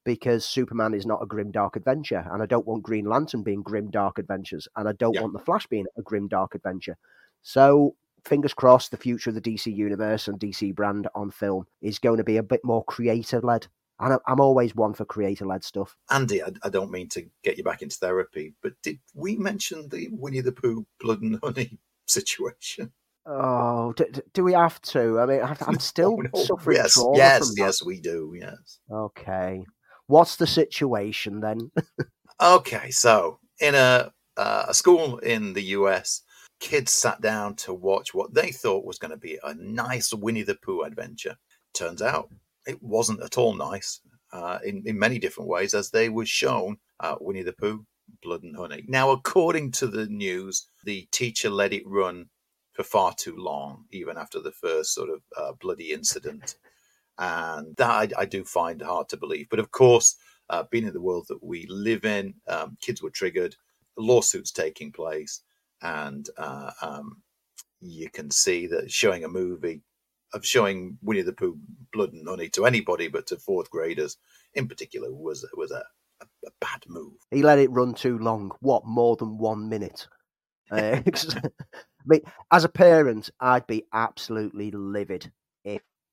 B: because Superman is not a grim, dark adventure. And I don't want Green Lantern being grim, dark adventures. And I don't yeah. want The Flash being a grim, dark adventure. So fingers crossed, the future of the DC universe and DC brand on film is going to be a bit more creator led. And I'm always one for creator led stuff.
A: Andy, I, don't mean to get you back into therapy, but did we mention the Winnie the Pooh blood and honey situation?
B: Oh, do, do we have to? I mean, I'm oh, still no, no. suffering
A: yes. Yes, yes, we do. Yes.
B: Okay. What's the situation then?
A: okay, so in a uh, a school in the US, kids sat down to watch what they thought was going to be a nice Winnie the Pooh adventure. Turns out it wasn't at all nice uh, in, in many different ways, as they were shown uh, Winnie the Pooh, Blood and Honey. Now, according to the news, the teacher let it run for far too long, even after the first sort of uh, bloody incident. And that I, I, do find hard to believe. But of course, uh, being in the world that we live in, um, kids were triggered, lawsuits taking place, and uh, um, you can see that showing a movie of showing Winnie the Pooh blood and honey to anybody but to fourth graders in particular was was a, a, a bad move.
B: He let it run too long. What more than one minute? Uh, I mean, as a parent, I'd be absolutely livid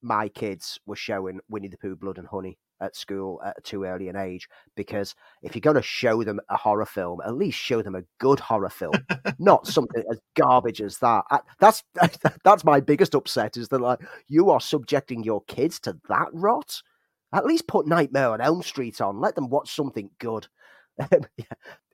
B: my kids were showing Winnie the Pooh Blood and Honey at school at too early an age because if you're going to show them a horror film at least show them a good horror film not something as garbage as that. I, that's that's my biggest upset is that like you are subjecting your kids to that rot. At least put nightmare on elm street on let them watch something good. Yeah.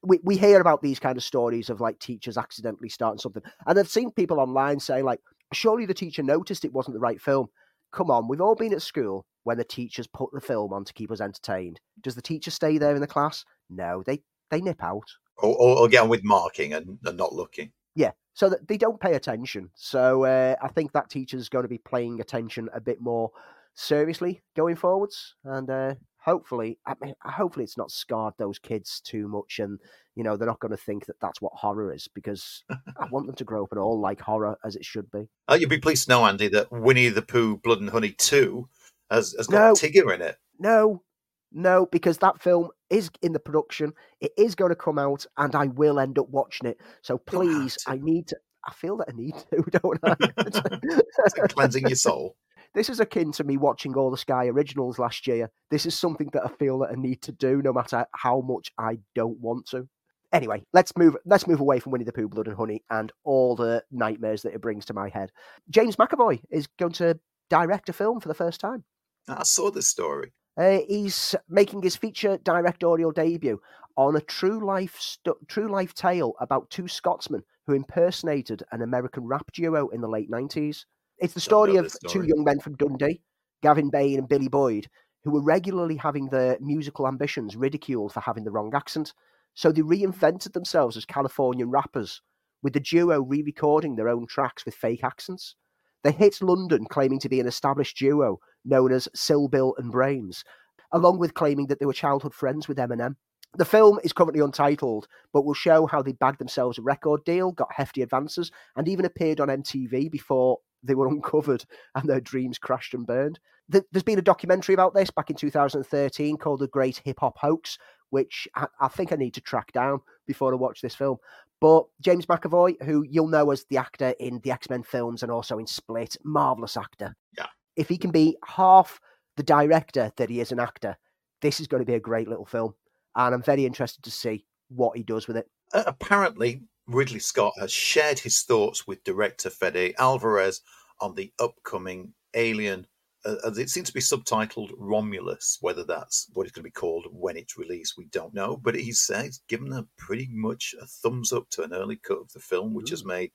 B: we, we hear about these kind of stories of like teachers accidentally starting something and i've seen people online say like surely the teacher noticed it wasn't the right film come on, we've all been at school when the teachers put the film on to keep us entertained. Does the teacher stay there in the class? No, they they nip out.
A: Or, or, or get on with marking and, and, not looking.
B: Yeah, so that they don't pay attention. So uh, I think that teacher's going to be paying attention a bit more seriously going forwards, and uh, hopefully, I mean, hopefully it's not scarred those kids too much, and you know they're not going to think that that's what horror is because I want them to grow up and all like horror as it should be.
A: Uh, you'll be pleased to know, Andy, that Winnie the Pooh, Blood and Honey Two has, has got no, Tigger in it.
B: No, no, because that film is in the production. It is going to come out, and I will end up watching it. So please, I need to. I feel that I need to, don't
A: I? cleansing your soul.
B: This is akin to me watching all the Sky originals last year. This is something that I feel that I need to do, no matter how much I don't want to. Anyway, let's move. Let's move away from Winnie the Pooh, Blood and Honey, and all the nightmares that it brings to my head. James McAvoy is going to direct a film for the first time.
A: I saw this story.
B: Uh, he's making his feature directorial debut on a true life true life tale about two Scotsmen who impersonated an American rap duo in the late nineties. It's the story of story. two young men from Dundee, Gavin Bain and Billy Boyd, who were regularly having their musical ambitions ridiculed for having the wrong accent. So they reinvented themselves as Californian rappers, with the duo re recording their own tracks with fake accents. They hit London claiming to be an established duo known as Silibil and Brains, along with claiming that they were childhood friends with Eminem. The film is currently untitled, but will show how they bagged themselves a record deal, got hefty advances, and even appeared on MTV before they were uncovered and their dreams crashed and burned. There's been a documentary about this back in 2013 called The Great Hip Hop Hoax, which I, think I need to track down before I watch this film. But James McAvoy, who you'll know as the actor in the X Men films and also in Split, marvelous actor.
A: Yeah.
B: If he can be half the director that he is an actor, this is going to be a great little film. And I'm very interested to see what he does with it.
A: Uh, apparently, Ridley Scott has shared his thoughts with director Fede Alvarez on the upcoming Alien. Uh, it seems to be subtitled Romulus. Whether that's what it's going to be called when it's released, we don't know. But he says given a pretty much a thumbs up to an early cut of the film, which Ooh. has made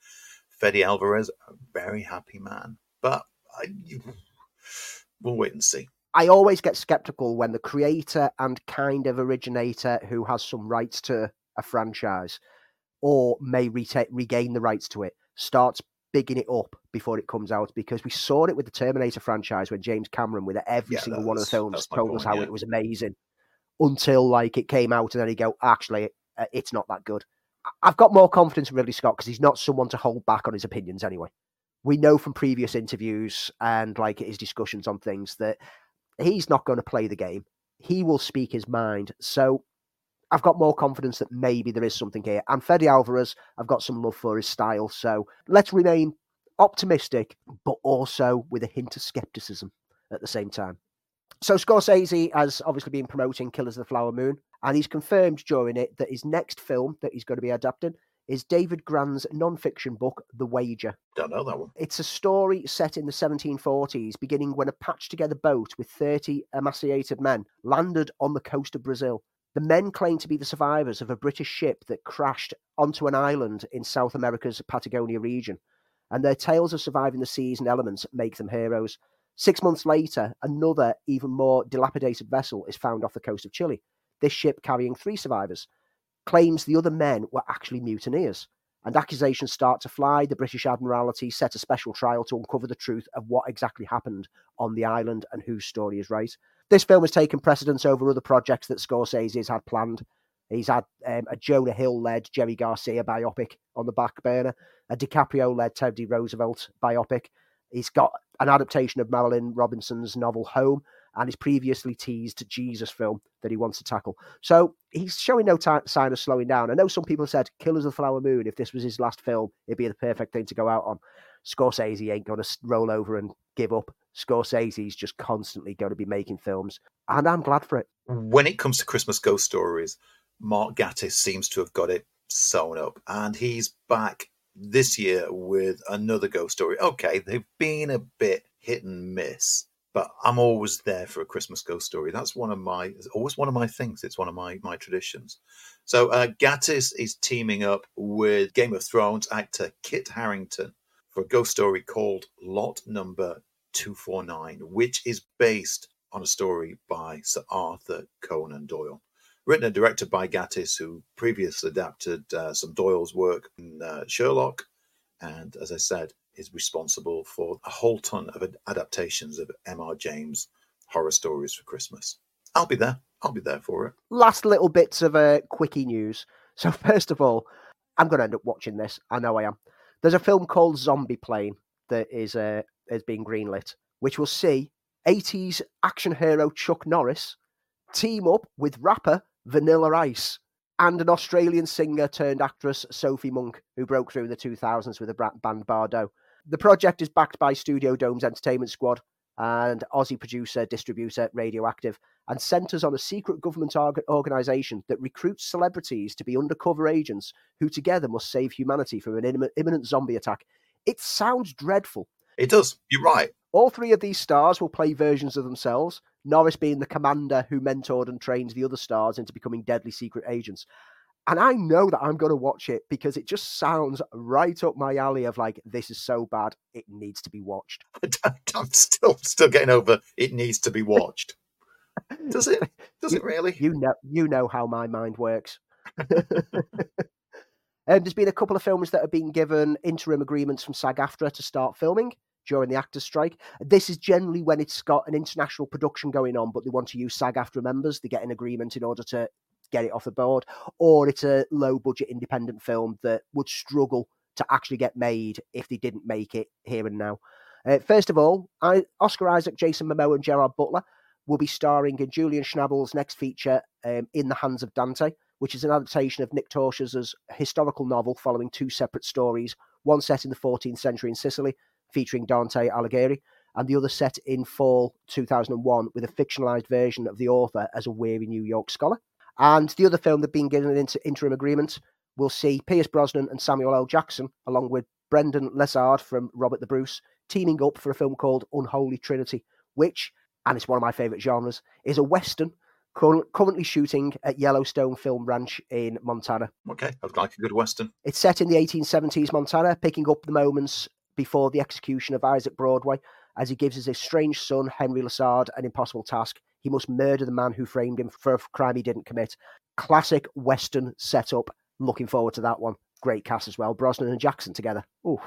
A: Fede Alvarez a very happy man. But I, we'll wait and see.
B: I always get skeptical when the creator and kind of originator who has some rights to a franchise or may reta- regain the rights to it starts bigging it up before it comes out because we saw it with the Terminator franchise when James Cameron, with every
A: Yeah,
B: single one of the films, told us how
A: yeah.
B: it was amazing until like it came out and then he go, actually, uh, it's not that good. I've got more confidence in Ridley Scott because he's not someone to hold back on his opinions anyway. We know from previous interviews and like his discussions on things that he's not going to play the game. He will speak his mind. So I've got more confidence that maybe there is something here. And Fede Alvarez, I've got some love for his style. So let's remain optimistic, but also with a hint of skepticism at the same time. So Scorsese has obviously been promoting Killers of the Flower Moon, and he's confirmed during it that his next film that he's going to be adapting is David Grann's non-fiction book, The Wager.
A: Don't know that one.
B: It's a story set in the 1740s, beginning when a patched together boat with 30 emaciated men landed on the coast of Brazil. The men claim to be the survivors of a British ship that crashed onto an island in South America's Patagonia region, and their tales of surviving the seas and elements make them heroes. Six months later, another, even more dilapidated vessel is found off the coast of Chile. This ship, carrying three survivors, claims the other men were actually mutineers and accusations start to fly. The British Admiralty set a special trial to uncover the truth of what exactly happened on the island and whose story is right. This film has taken precedence over other projects that Scorsese has had planned. He's had um, a Jonah Hill led Jerry Garcia biopic on the back burner, a DiCaprio led Teddy Roosevelt biopic. He's got an adaptation of Marilynne Robinson's novel Home and his previously teased Jesus film that he wants to tackle. So he's showing no ti sign of slowing down. I know some people said Killers of the Flower Moon, if this was his last film, it'd be the perfect thing to go out on. Scorsese ain't going to roll over and give up. Scorsese's just constantly going to be making films, and I'm glad for it.
A: When it comes to Christmas ghost stories, Mark Gatiss seems to have got it sewn up, and he's back this year with another ghost story. Okay, they've been a bit hit and miss, but I'm always there for a Christmas ghost story. That's one of my, always one of my things. It's one of my my traditions. So uh, Gatiss is teaming up with Game of Thrones actor Kit Harington for a ghost story called Lot Number 249, which is based on a story by Sir Arthur Conan Doyle. Written and directed by Gatiss, who previously adapted uh, some Doyle's work in uh, Sherlock, and as I said, is responsible for a whole ton of adaptations of M.R. James horror stories for Christmas. I'll be there. I'll be there for it.
B: Last little bits of uh, quickie news. So first of all, I'm going to end up watching this. I know I am. There's a film called Zombie Plane that is uh, is being greenlit, which will see 80s action hero Chuck Norris team up with rapper Vanilla Ice and an Australian singer turned actress Sophie Monk, who broke through in the 2000s with the band Bardot. The project is backed by Studio Dome's Entertainment Squad and Aussie producer distributor Radioactive, and centres on a secret government organisation that recruits celebrities to be undercover agents who together must save humanity from an imminent zombie attack. It sounds dreadful.
A: It does. You're right.
B: All three of these stars will play versions of themselves, Norris being the commander who mentored and trained the other stars into becoming deadly secret agents. And I know that I'm going to watch it because it just sounds right up my alley of like, this is so bad, it needs to be watched.
A: I'm still still getting over. It needs to be watched. Does it? Does it really?
B: You know, you know how my mind works. um, there's been a couple of films that have been given interim agreements from SAG-AFTRA to start filming during the actors' strike. This is generally when it's got an international production going on, but they want to use SAG-AFTRA members. They get an agreement in order to get it off the board, or it's a low-budget independent film that would struggle to actually get made if they didn't make it here and now. Uh, first of all, I, Oscar Isaac, Jason Momoa, and Gerard Butler will be starring in Julian Schnabel's next feature, um, In the Hands of Dante, which is an adaptation of Nick Torsh's historical novel following two separate stories, one set in the 14th century in Sicily, featuring Dante Alighieri, and the other set in fall 2001 with a fictionalized version of the author as a weary New York scholar. And the other film that been given an inter- interim agreement will see Pierce Brosnan and Samuel L. Jackson, along with Brandon Lessard from Robert the Bruce, teaming up for a film called Unholy Trinity, which, and it's one of my favourite genres, is a western currently shooting at Yellowstone Film Ranch in Montana.
A: Okay, I'd like a good western.
B: It's set in the 1870s Montana, picking up the moments before the execution of Isaac Broadway, as he gives his estranged son, Henry Lessard, an impossible task. He must murder the man who framed him for a crime he didn't commit. Classic Western setup. Looking forward to that one. Great cast as well. Brosnan and Jackson together. Ooh.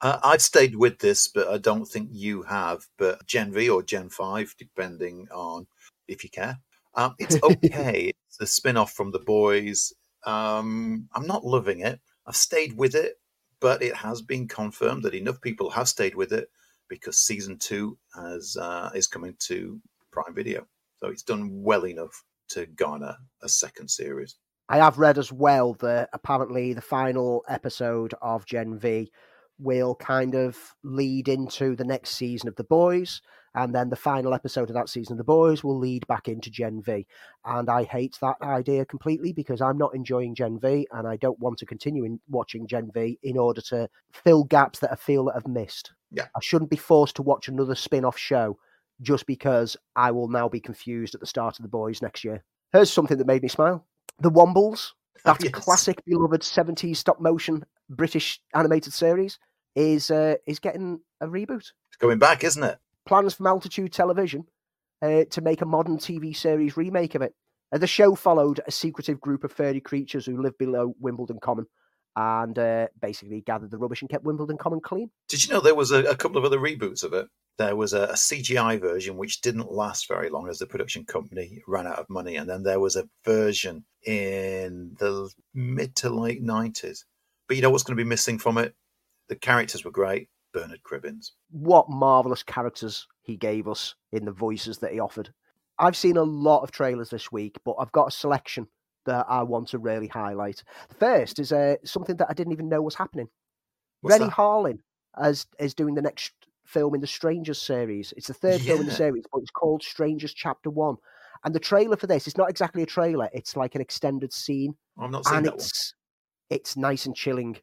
A: Uh, I've stayed with this, but I don't think you have. But Gen V or Gen 5, depending on if you care. Um, it's okay. it's a spin off from The Boys. Um, I'm not loving it. I've stayed with it, but it has been confirmed that enough people have stayed with it because season two has uh, is coming to Prime Video. So it's done well enough to garner a second series.
B: I have read as well that apparently the final episode of Gen V will kind of lead into the next season of The Boys, and then the final episode of that season of The Boys will lead back into Gen V. And I hate that idea completely because I'm not enjoying Gen V, and I don't want to continue in watching Gen V in order to fill gaps that I feel that I've missed.
A: Yeah.
B: I shouldn't be forced to watch another spin-off show just because I will now be confused at the start of The Boys next year. Here's something that made me smile. The Wombles, that
A: Yes.
B: classic beloved 70s stop motion British animated series is uh, is getting a reboot.
A: It's going back, isn't it?
B: Plans from Altitude Television uh, to make a modern TV series remake of it. Uh, the show followed a secretive group of furry creatures who live below Wimbledon Common and uh, basically gathered the rubbish and kept Wimbledon Common clean.
A: Did you know there was a, a couple of other reboots of it? There was a, a CGI version which didn't last very long as the production company ran out of money, and then there was a version in the mid to late nineties. But you know what's going to be missing from it? The characters were great. Bernard Cribbins.
B: What marvelous characters he gave us in the voices that he offered. I've seen a lot of trailers this week, but I've got a selection that I want to really highlight. The first is uh, something that I didn't even know was happening.
A: What's
B: Renny
A: that?
B: Harlin as is doing the next film in the Strangers series. It's the third film in the series, but it's called Strangers Chapter One. And the trailer for this, it's not exactly a trailer; it's like an extended scene,
A: I've not seen
B: and
A: that one.
B: it's it's nice and chilling.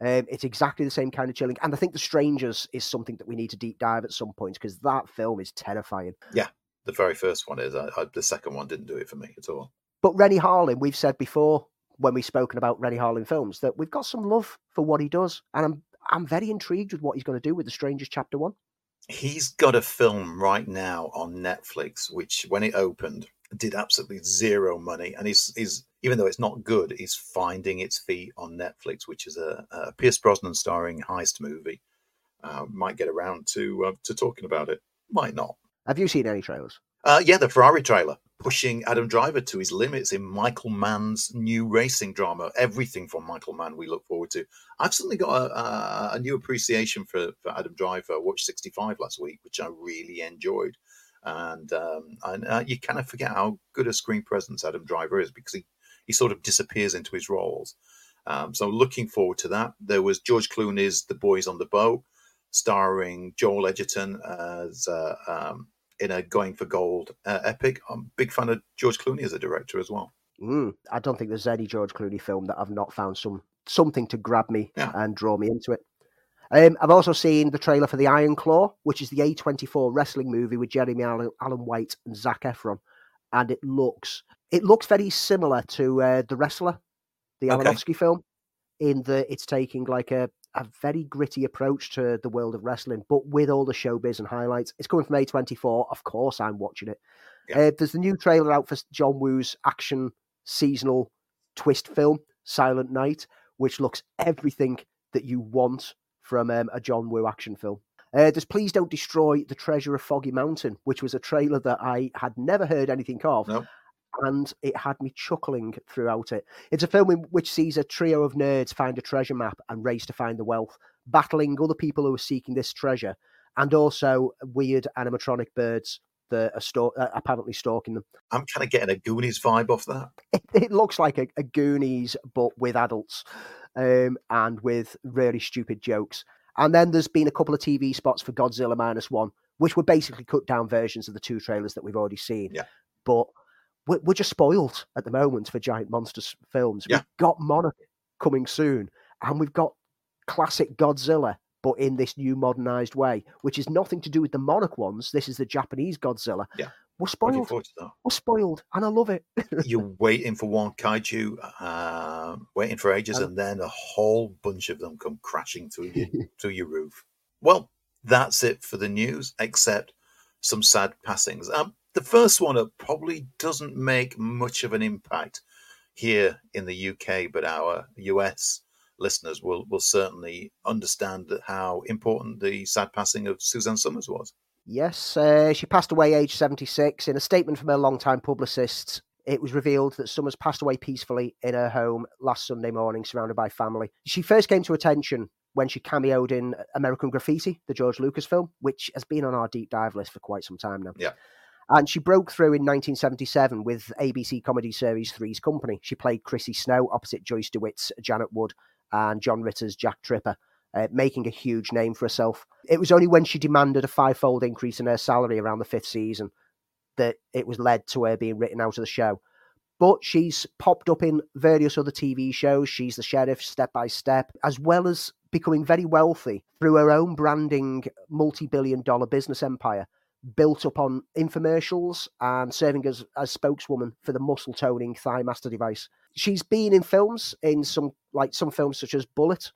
B: Um, it's exactly the same kind of chilling, and I think the Strangers is something that we need to deep dive at some point because that film is terrifying.
A: Yeah, the very first one is. I, I, the second one didn't do it for me at all.
B: But Renny Harlin, we've said before when we've spoken about Renny Harlin films that we've got some love for what he does, and I'm I'm very intrigued with what he's going to do with the Strangers Chapter One.
A: He's got a film right now on Netflix, which when it opened did absolutely zero money, and he's he's even though it's not good, is finding its feet on Netflix, which is a, a Pierce Brosnan starring heist movie. Uh, might get around to uh, to talking about it, might not.
B: Have you seen any trailers?
A: Uh, yeah, the Ferrari trailer pushing Adam Driver to his limits in Michael Mann's new racing drama. Everything from Michael Mann we look forward to. I've suddenly got a, a, a new appreciation for, for Adam Driver. I watched 65 last week, which I really enjoyed. And, um, and uh, you kind of forget how good a screen presence Adam Driver is because he, he sort of disappears into his roles. Um, so looking forward to that. There was George Clooney's The Boys on the Boat, starring Joel Edgerton as uh, um, in a Going for Gold uh, epic. I'm a big fan of George Clooney as a director as well.
B: Mm, I don't think there's any George Clooney film that I've not found some something to grab me
A: Yeah.
B: and draw me into it. Um, I've also seen the trailer for the Iron Claw, which is the A24 wrestling movie with Jeremy Allen, Allen White and Zac Efron, and it looks it looks very similar to uh, the Wrestler, the
A: Okay.
B: Aronofsky film, in that it's taking like a a very gritty approach to the world of wrestling, but with all the showbiz and highlights. It's coming from A24. Of course, I'm watching it.
A: Yeah.
B: Uh, there's the new trailer out for John Woo's action seasonal twist film, Silent Night, which looks everything that you want from um, a John Woo action film. Uh, there's Please Don't Destroy the Treasure of Foggy Mountain, which was a trailer that I had never heard anything of.
A: No.
B: And it had me chuckling throughout it. It's a film in which sees a trio of nerds find a treasure map and race to find the wealth, battling other people who are seeking this treasure, and also weird animatronic birds that are uh, apparently stalking them.
A: I'm kind of getting a Goonies vibe off that.
B: It, it looks like a, a Goonies, but with adults um, and with really stupid jokes. And then there's been a couple of TV spots for Godzilla Minus One, which were basically cut down versions of the two trailers that we've already seen.
A: Yeah.
B: But we're, we're just spoiled at the moment for giant monsters films.
A: Yeah.
B: We've got Monarch coming soon, and we've got classic Godzilla, but in this new modernized way, which is nothing to do with the Monarch ones. This is the Japanese Godzilla.
A: Yeah.
B: We're spoiled. We're spoiled, and I love it.
A: You're waiting for one kaiju, uh, waiting for ages,
B: Um,
A: and then a whole bunch of them come crashing through your, through your roof. Well, that's it for the news, except some sad passings. Um, the first one uh, probably doesn't make much of an impact here in the UK, but our US listeners will will certainly understand how important the sad passing of Suzanne Somers was.
B: Yes, uh, she passed away age 76. In a statement from her longtime publicist, it was revealed that Somers passed away peacefully in her home last Sunday morning, surrounded by family. She first came to attention when she cameoed in American Graffiti, the George Lucas film, which has been on our deep dive list for quite some time now.
A: Yeah.
B: And she broke through in 1977 with ABC comedy series Three's Company. She played Chrissy Snow opposite Joyce DeWitt's Janet Wood and John Ritter's Jack Tripper uh, making a huge name for herself. It was only when she demanded a five-fold increase in her salary around the fifth season that it was led to her being written out of the show. But she's popped up in various other TV shows. She's the sheriff, step by step, as well as becoming very wealthy through her own branding multi billion dollar business empire built up on infomercials and serving as, as spokeswoman for the muscle toning thigh master device. She's been in films in some like some films such as Bullitt,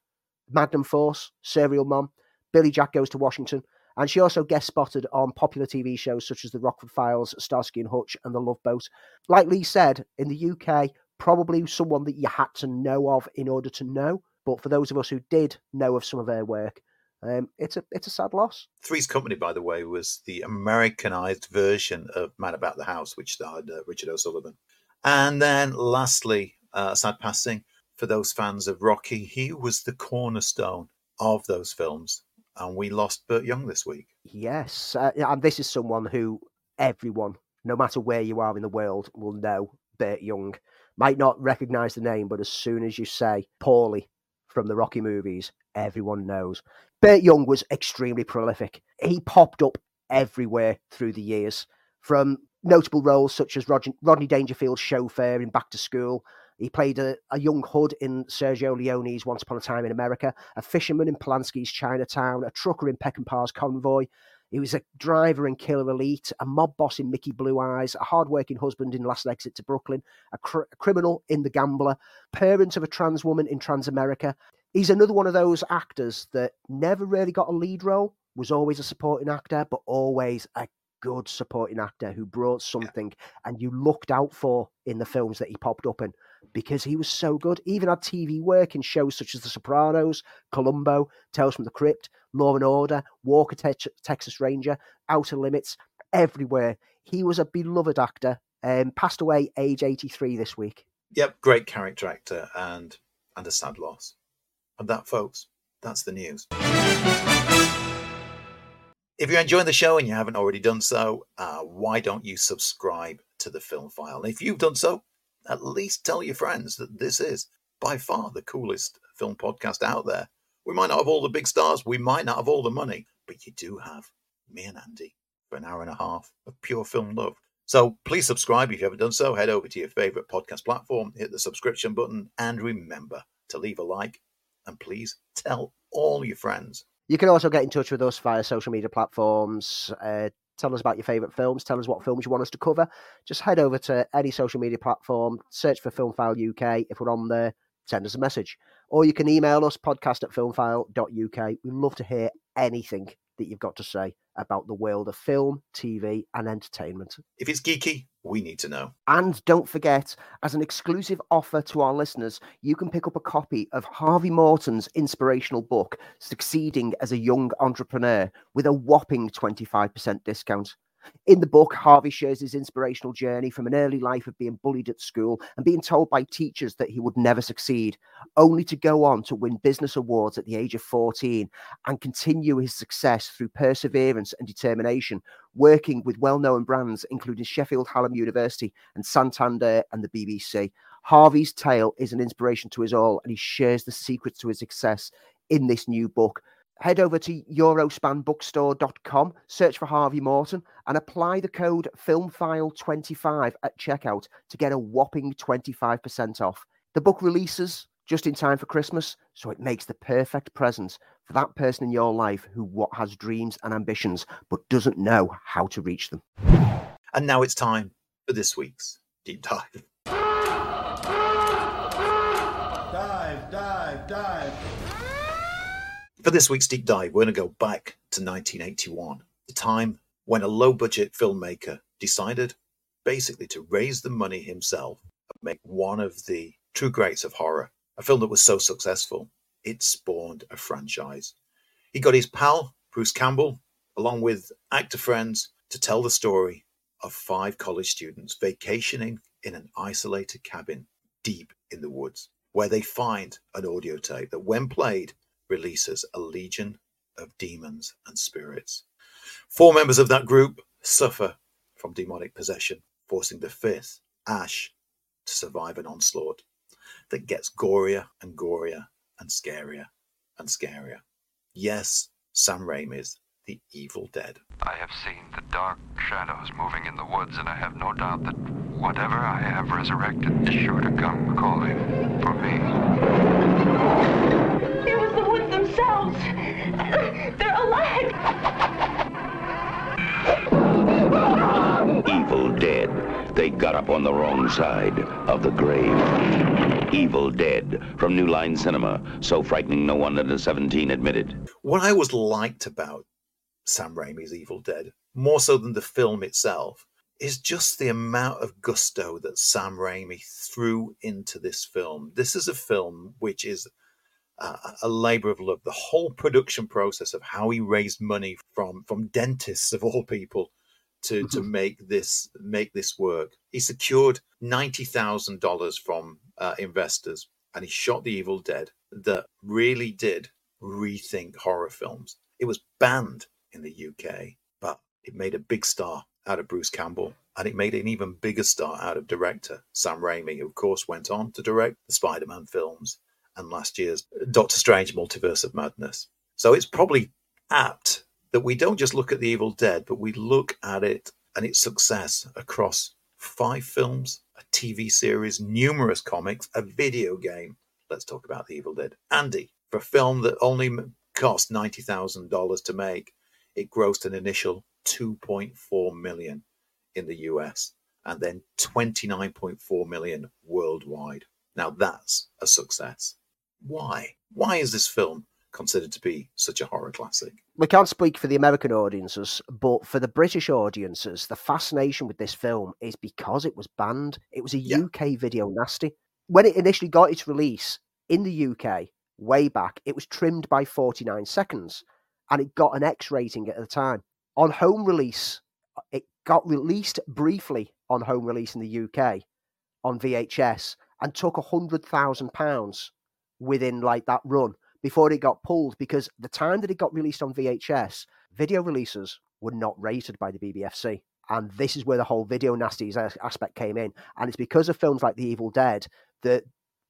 B: Magnum Force, Serial Mom, Billy Jack Goes to Washington, and she also guest spotted on popular TV shows such as The Rockford Files, Starsky and Hutch, and The Love Boat. Like Lee said, in the UK, probably someone that you had to know of in order to know. But for those of us who did know of some of her work, um, it's a it's a sad loss.
A: Three's Company, by the way, was the Americanized version of Man About the House, which starred uh, Richard O'Sullivan. And then, lastly, uh, sad passing for those fans of Rocky. He was the cornerstone of those films, and we lost Burt Young this week.
B: Yes, uh, and this is someone who everyone, no matter where you are in the world, will know. Burt Young might not recognize the name, but as soon as you say Paulie from the Rocky movies, everyone knows. Burt Young was extremely prolific. He popped up everywhere through the years, from notable roles such as Rodney Dangerfield's chauffeur in Back to School he played a, a, young hood in Sergio Leone's Once Upon a Time in America, a fisherman in Polanski's Chinatown, a trucker in Peckinpah's Convoy. He was a driver in Killer Elite, a mob boss in Mickey Blue Eyes, a hardworking husband in Last Exit to Brooklyn, a, cr- a criminal in The Gambler, parent of a trans woman in Transamerica. He's another one of those actors that never really got a lead role, was always a supporting actor, but always a good supporting actor who brought something and you looked out for in the films that he popped up in because he was so good. Even had TV work in shows such as The Sopranos, Columbo, Tales from the Crypt, Law and Order, Walker Te- Texas Ranger, Outer Limits, everywhere. He was a beloved actor. Um, passed away age 83 this week.
A: Yep, great character actor and and a sad loss. And that, folks, that's the news. If you're enjoying the show and you haven't already done so, uh, why don't you subscribe to the Film File? And if you've done so, at least tell your friends that this is by far the coolest film podcast out there. We might not have all the big stars, we might not have all the money, but you do have me and Andy for an hour and a half of pure film love. So please subscribe if you haven't done so. Head over to your favorite podcast platform, hit the subscription button, and remember to leave a like. And please tell all your friends.
B: You can also get in touch with us via social media platforms. Uh, Tell us about your favourite films. Tell us what films you want us to cover. Just head over to any social media platform, search for Film File UK. If we're on there, send us a message. Or you can email us, podcast at filmfile.uk. We'd love to hear anything that you've got to say about the world of film, TV, and entertainment.
A: If it's geeky, we need to know.
B: And don't forget, as an exclusive offer to our listeners, you can pick up a copy of Harvey Morton's inspirational book, Succeeding as a Young Entrepreneur, with a whopping 25% discount. In the book, Harvey shares his inspirational journey from an early life of being bullied at school and being told by teachers that he would never succeed, only to go on to win business awards at the age of 14 and continue his success through perseverance and determination, working with well known brands including Sheffield Hallam University and Santander and the BBC. Harvey's tale is an inspiration to us all, and he shares the secrets to his success in this new book head over to eurospanbookstore.com, search for Harvey Morton, and apply the code FilmFile25 at checkout to get a whopping 25% off. The book releases just in time for Christmas, so it makes the perfect present for that person in your life who what has dreams and ambitions but doesn't know how to reach them.
A: And now it's time for this week's deep dive.
C: Dive,
A: For this week's deep dive, we're going to go back to 1981, the time when a low budget filmmaker decided basically to raise the money himself and make one of the true greats of horror a film that was so successful, it spawned a franchise. He got his pal, Bruce Campbell, along with actor friends, to tell the story of five college students vacationing in an isolated cabin deep in the woods, where they find an audio tape that, when played, releases a legion of demons and spirits. Four members of that group suffer from demonic possession, forcing the fifth, Ash, to survive an onslaught that gets gorier and gorier and scarier and scarier. Yes, Sam Raimi's The Evil Dead.
D: I have seen the dark shadows moving in the woods, and I have no doubt that whatever I have resurrected is sure to come calling for me.
E: Evil Dead. They got up on the wrong side of the grave. Evil Dead from New Line Cinema. So frightening no one under 17 admitted.
A: What I was liked about Sam Raimi's Evil Dead, more so than the film itself, is just the amount of gusto that Sam Raimi threw into this film. This is a film which is a, a labor of love. The whole production process of how he raised money from from dentists of all people to to make this make this work. He secured ninety thousand dollars from uh, investors, and he shot The Evil Dead. That really did rethink horror films. It was banned in the UK, but it made a big star out of Bruce Campbell, and it made an even bigger star out of director Sam Raimi, who of course went on to direct the Spider-Man films and last year's Doctor Strange Multiverse of Madness. So it's probably apt that we don't just look at The Evil Dead, but we look at it and its success across five films, a TV series, numerous comics, a video game. Let's talk about The Evil Dead. Andy, for a film that only cost $90,000 to make, it grossed an initial 2.4 million in the US and then 29.4 million worldwide. Now that's a success. Why? Why is this film considered to be such a horror classic?
B: we can't speak for the American audiences, but for the British audiences, the fascination with this film is because it was banned. It was a
A: Yeah.
B: UK video nasty. When it initially got its release in the UK, way back, it was trimmed by 49 seconds and it got an X rating at the time. On home release, it got released briefly on home release in the UK on VHS and took a hundred thousand pounds within like that run before it got pulled because the time that it got released on VHS, video releases were not rated by the BBFC. And this is where the whole video nasties aspect came in. And it's because of films like The Evil Dead that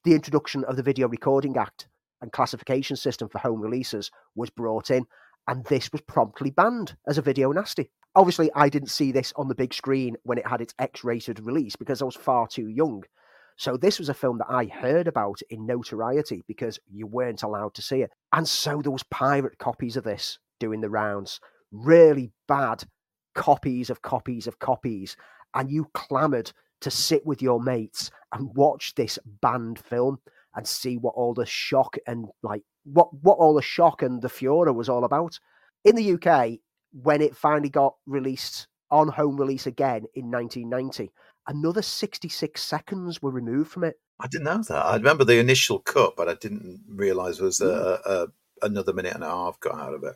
B: the introduction of the Video Recording Act and classification system for home releases was brought in. And this was promptly banned as a video nasty. Obviously, I didn't see this on the big screen when it had its X rated release because I was far too young. So this was a film that I heard about in notoriety because you weren't allowed to see it. And so there was pirate copies of this doing the rounds. Really bad copies of copies of copies. And you clamoured to sit with your mates and watch this banned film and see what all the shock and like what what all the shock and the furor was all about. In the UK, when it finally got released on home release again in 1990, another 66 seconds were removed from it.
A: I didn't know that. I remember the initial cut, but I didn't realize there was a, mm. a, another minute and a half cut out of it.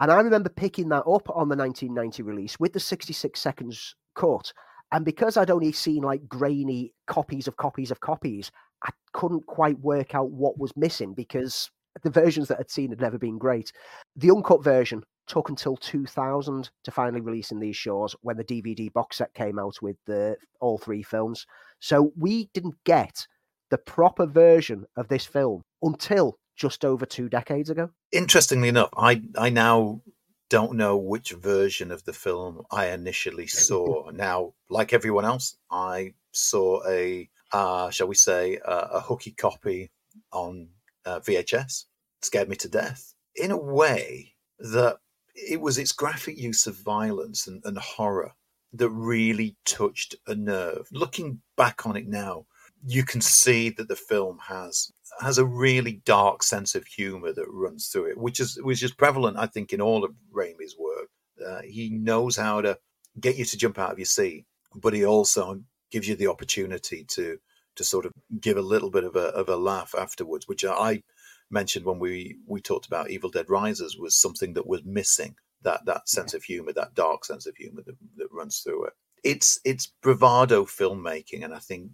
B: And I remember picking that up on the 1990 release with the 66 seconds cut. And because I'd only seen like grainy copies of copies of copies, I couldn't quite work out what was missing because the versions that I'd seen had never been great. The uncut version took until 2000 to finally release in these shores when the DVD box set came out with the all three films. So we didn't get the proper version of this film until just over two decades ago.
A: Interestingly enough, I I now don't know which version of the film I initially saw. now, like everyone else, I saw a uh, shall we say uh, a hooky copy on uh, VHS. Scared me to death in a way that it was its graphic use of violence and, and horror that really touched a nerve. Looking back on it now, you can see that the film has has a really dark sense of humor that runs through it, which is which is prevalent, I think, in all of Raimi's work. Uh, he knows how to get you to jump out of your seat, but he also gives you the opportunity to to sort of give a little bit of a of a laugh afterwards, which I mentioned when we we talked about Evil Dead Rises was something that was missing that that sense of humor, that dark sense of humor that, that runs through it. It's it's bravado filmmaking, and I think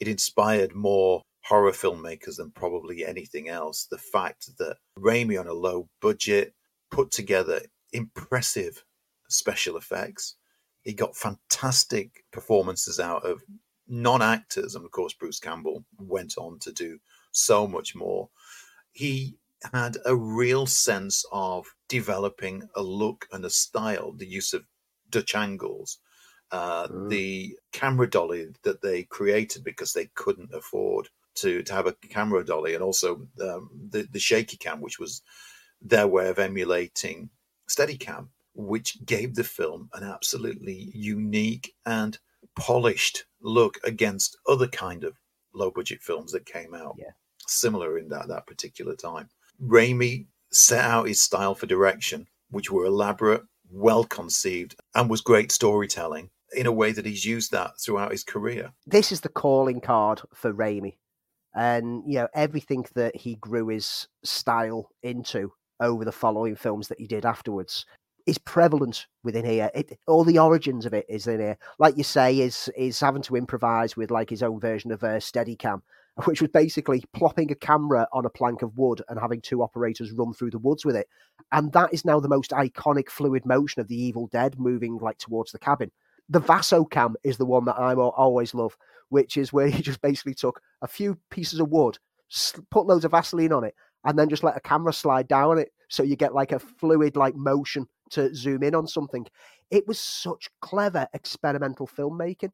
A: it inspired more horror filmmakers than probably anything else. The fact that Raimi on a low budget put together impressive special effects. He got fantastic performances out of non actors, and of course, Bruce Campbell went on to do so much more. He had a real sense of developing a look and a style, the use of Dutch angles, uh, mm. the camera dolly that they created because they couldn't afford to, to have a camera dolly, and also um, the, the shaky cam, which was their way of emulating Steadicam, which gave the film an absolutely unique and polished look against other kind of low budget films that came out
B: yeah.
A: Similar in that that particular time. Raimi set out his style for direction, which were elaborate, well conceived, and was great storytelling in a way that he's used that throughout his career.
B: This is the calling card for Raimi. And you know, everything that he grew his style into over the following films that he did afterwards is prevalent within here. It, all the origins of it is in here. Like you say, is is having to improvise with like his own version of a uh, Steadicam, which was basically plopping a camera on a plank of wood and having two operators run through the woods with it. And that is now the most iconic fluid motion of the Evil Dead moving like towards the cabin. The Vaso cam is the one that I always love, which is where he just basically took a few pieces of wood, put loads of Vaseline on it, and then just let a camera slide down it so you get like a fluid like motion to zoom in on something. It was such clever experimental filmmaking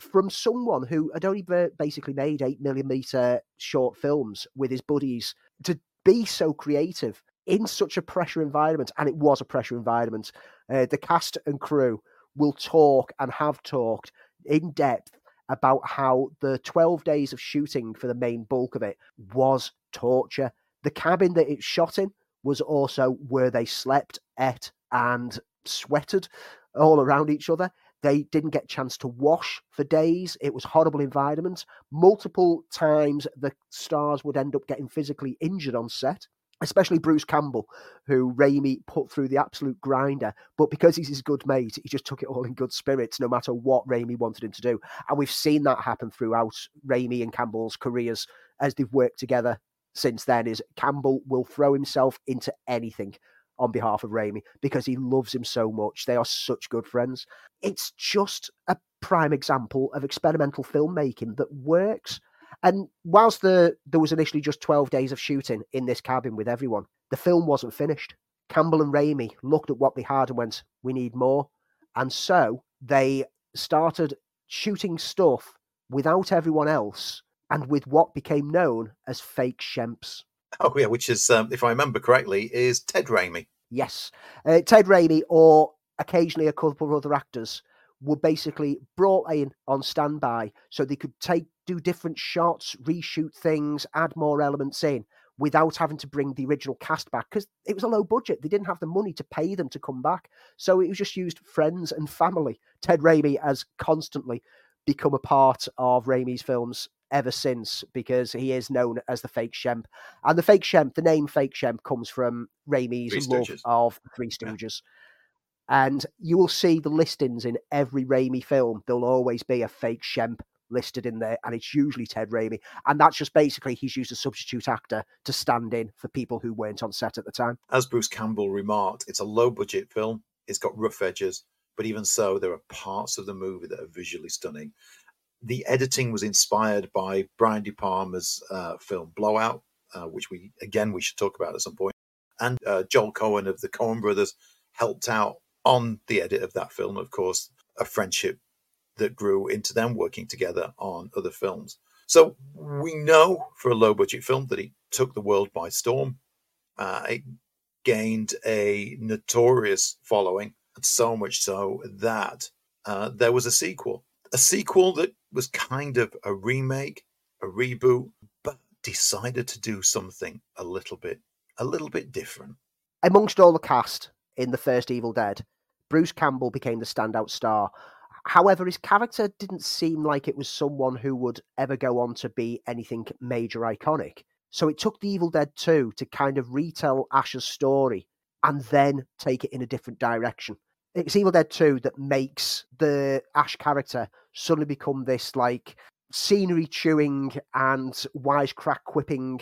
B: from someone who had only basically made eight millimeter short films with his buddies to be so creative in such a pressure environment, and it was a pressure environment. Uh, the cast and crew will talk and have talked in depth about how the 12 days of shooting for the main bulk of it was torture. The cabin that it shot in was also where they slept, ate, and sweated all around each other. They didn't get a chance to wash for days. It was horrible environment. Multiple times the stars would end up getting physically injured on set especially Bruce Campbell, who Raimi put through the absolute grinder. But because he's his good mate, he just took it all in good spirits, no matter what Raimi wanted him to do. And we've seen that happen throughout Raimi and Campbell's careers as they've worked together since then. Is Campbell will throw himself into anything on behalf of Raimi because he loves him so much. They are such good friends. It's just a prime example of experimental filmmaking that works. And whilst the, there was initially just 12 days of shooting in this cabin with everyone, the film wasn't finished. Campbell and Raimi looked at what they had and went, We need more. And so they started shooting stuff without everyone else and with what became known as fake Shemps.
A: Oh yeah, which is, um, if I remember correctly, is Ted Raimi.
B: Yes, uh, Ted Raimi, or occasionally a couple of other actors, were basically brought in on standby so they could take do different shots, reshoot things, add more elements in without having to bring the original cast back because it was a low budget. They didn't have the money to pay them to come back. So it was just used friends and family. Ted Raimi has constantly become a part of Raimi's films ever since because he is known as the fake Shemp. And the fake Shemp, the name fake Shemp comes from Raimi's love of Three Stooges. Yeah. And you will see the listings in every Raimi film. There'll always be a fake Shemp listed in there, and it's usually Ted Raimi. And that's just basically he's used a substitute actor to stand in for people who weren't on set at the time.
A: As Bruce Campbell remarked, it's a low budget film. It's got rough edges, but even so, there are parts of the movie that are visually stunning the editing was inspired by Brian De Palma's uh, film Blowout, uh, which we again we should talk about at some point. And uh, Joel Coen of the Coen Brothers helped out on the edit of that film. Of course, a friendship that grew into them working together on other films. So we know for a low budget film that it took the world by storm. Uh, it gained a notorious following, so much so that uh, there was a sequel a sequel that was kind of a remake, a reboot, but decided to do something a little bit, a little bit different.
B: Amongst all the cast in the first Evil Dead, Bruce Campbell became the standout star. However, his character didn't seem like it was someone who would ever go on to be anything major iconic. So it took The Evil Dead 2 to kind of retell Ash's story and then take it in a different direction. It's Evil Dead 2 that makes the Ash character suddenly become this like scenery chewing and wisecrack quipping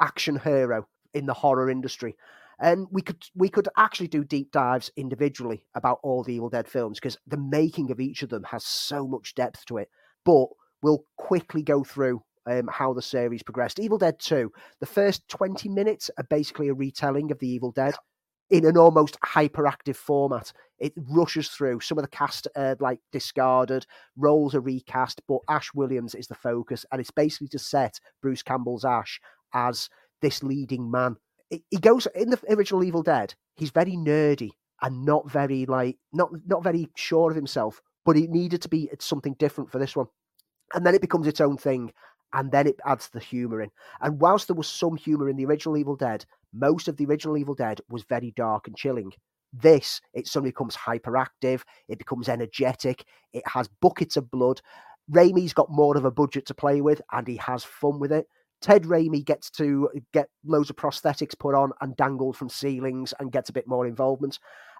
B: action hero in the horror industry. And we could we could actually do deep dives individually about all the Evil Dead films because the making of each of them has so much depth to it. But we'll quickly go through um, how the series progressed. Evil Dead 2, the first 20 minutes are basically a retelling of the Evil Dead in an almost hyperactive format. It rushes through. Some of the cast are like discarded, roles are recast, but Ash Williams is the focus, and it's basically to set Bruce Campbell's Ash as this leading man. He goes in the original Evil Dead. He's very nerdy and not very like not not very sure of himself, but he needed to be something different for this one. And then it becomes its own thing, and then it adds the humor in. And whilst there was some humor in the original Evil Dead, most of the original Evil Dead was very dark and chilling. This, it suddenly becomes hyperactive, it becomes energetic, it has buckets of blood. Raimi's got more of a budget to play with, and he has fun with it. Ted Raimi gets to get loads of prosthetics put on and dangled from ceilings and gets a bit more involvement.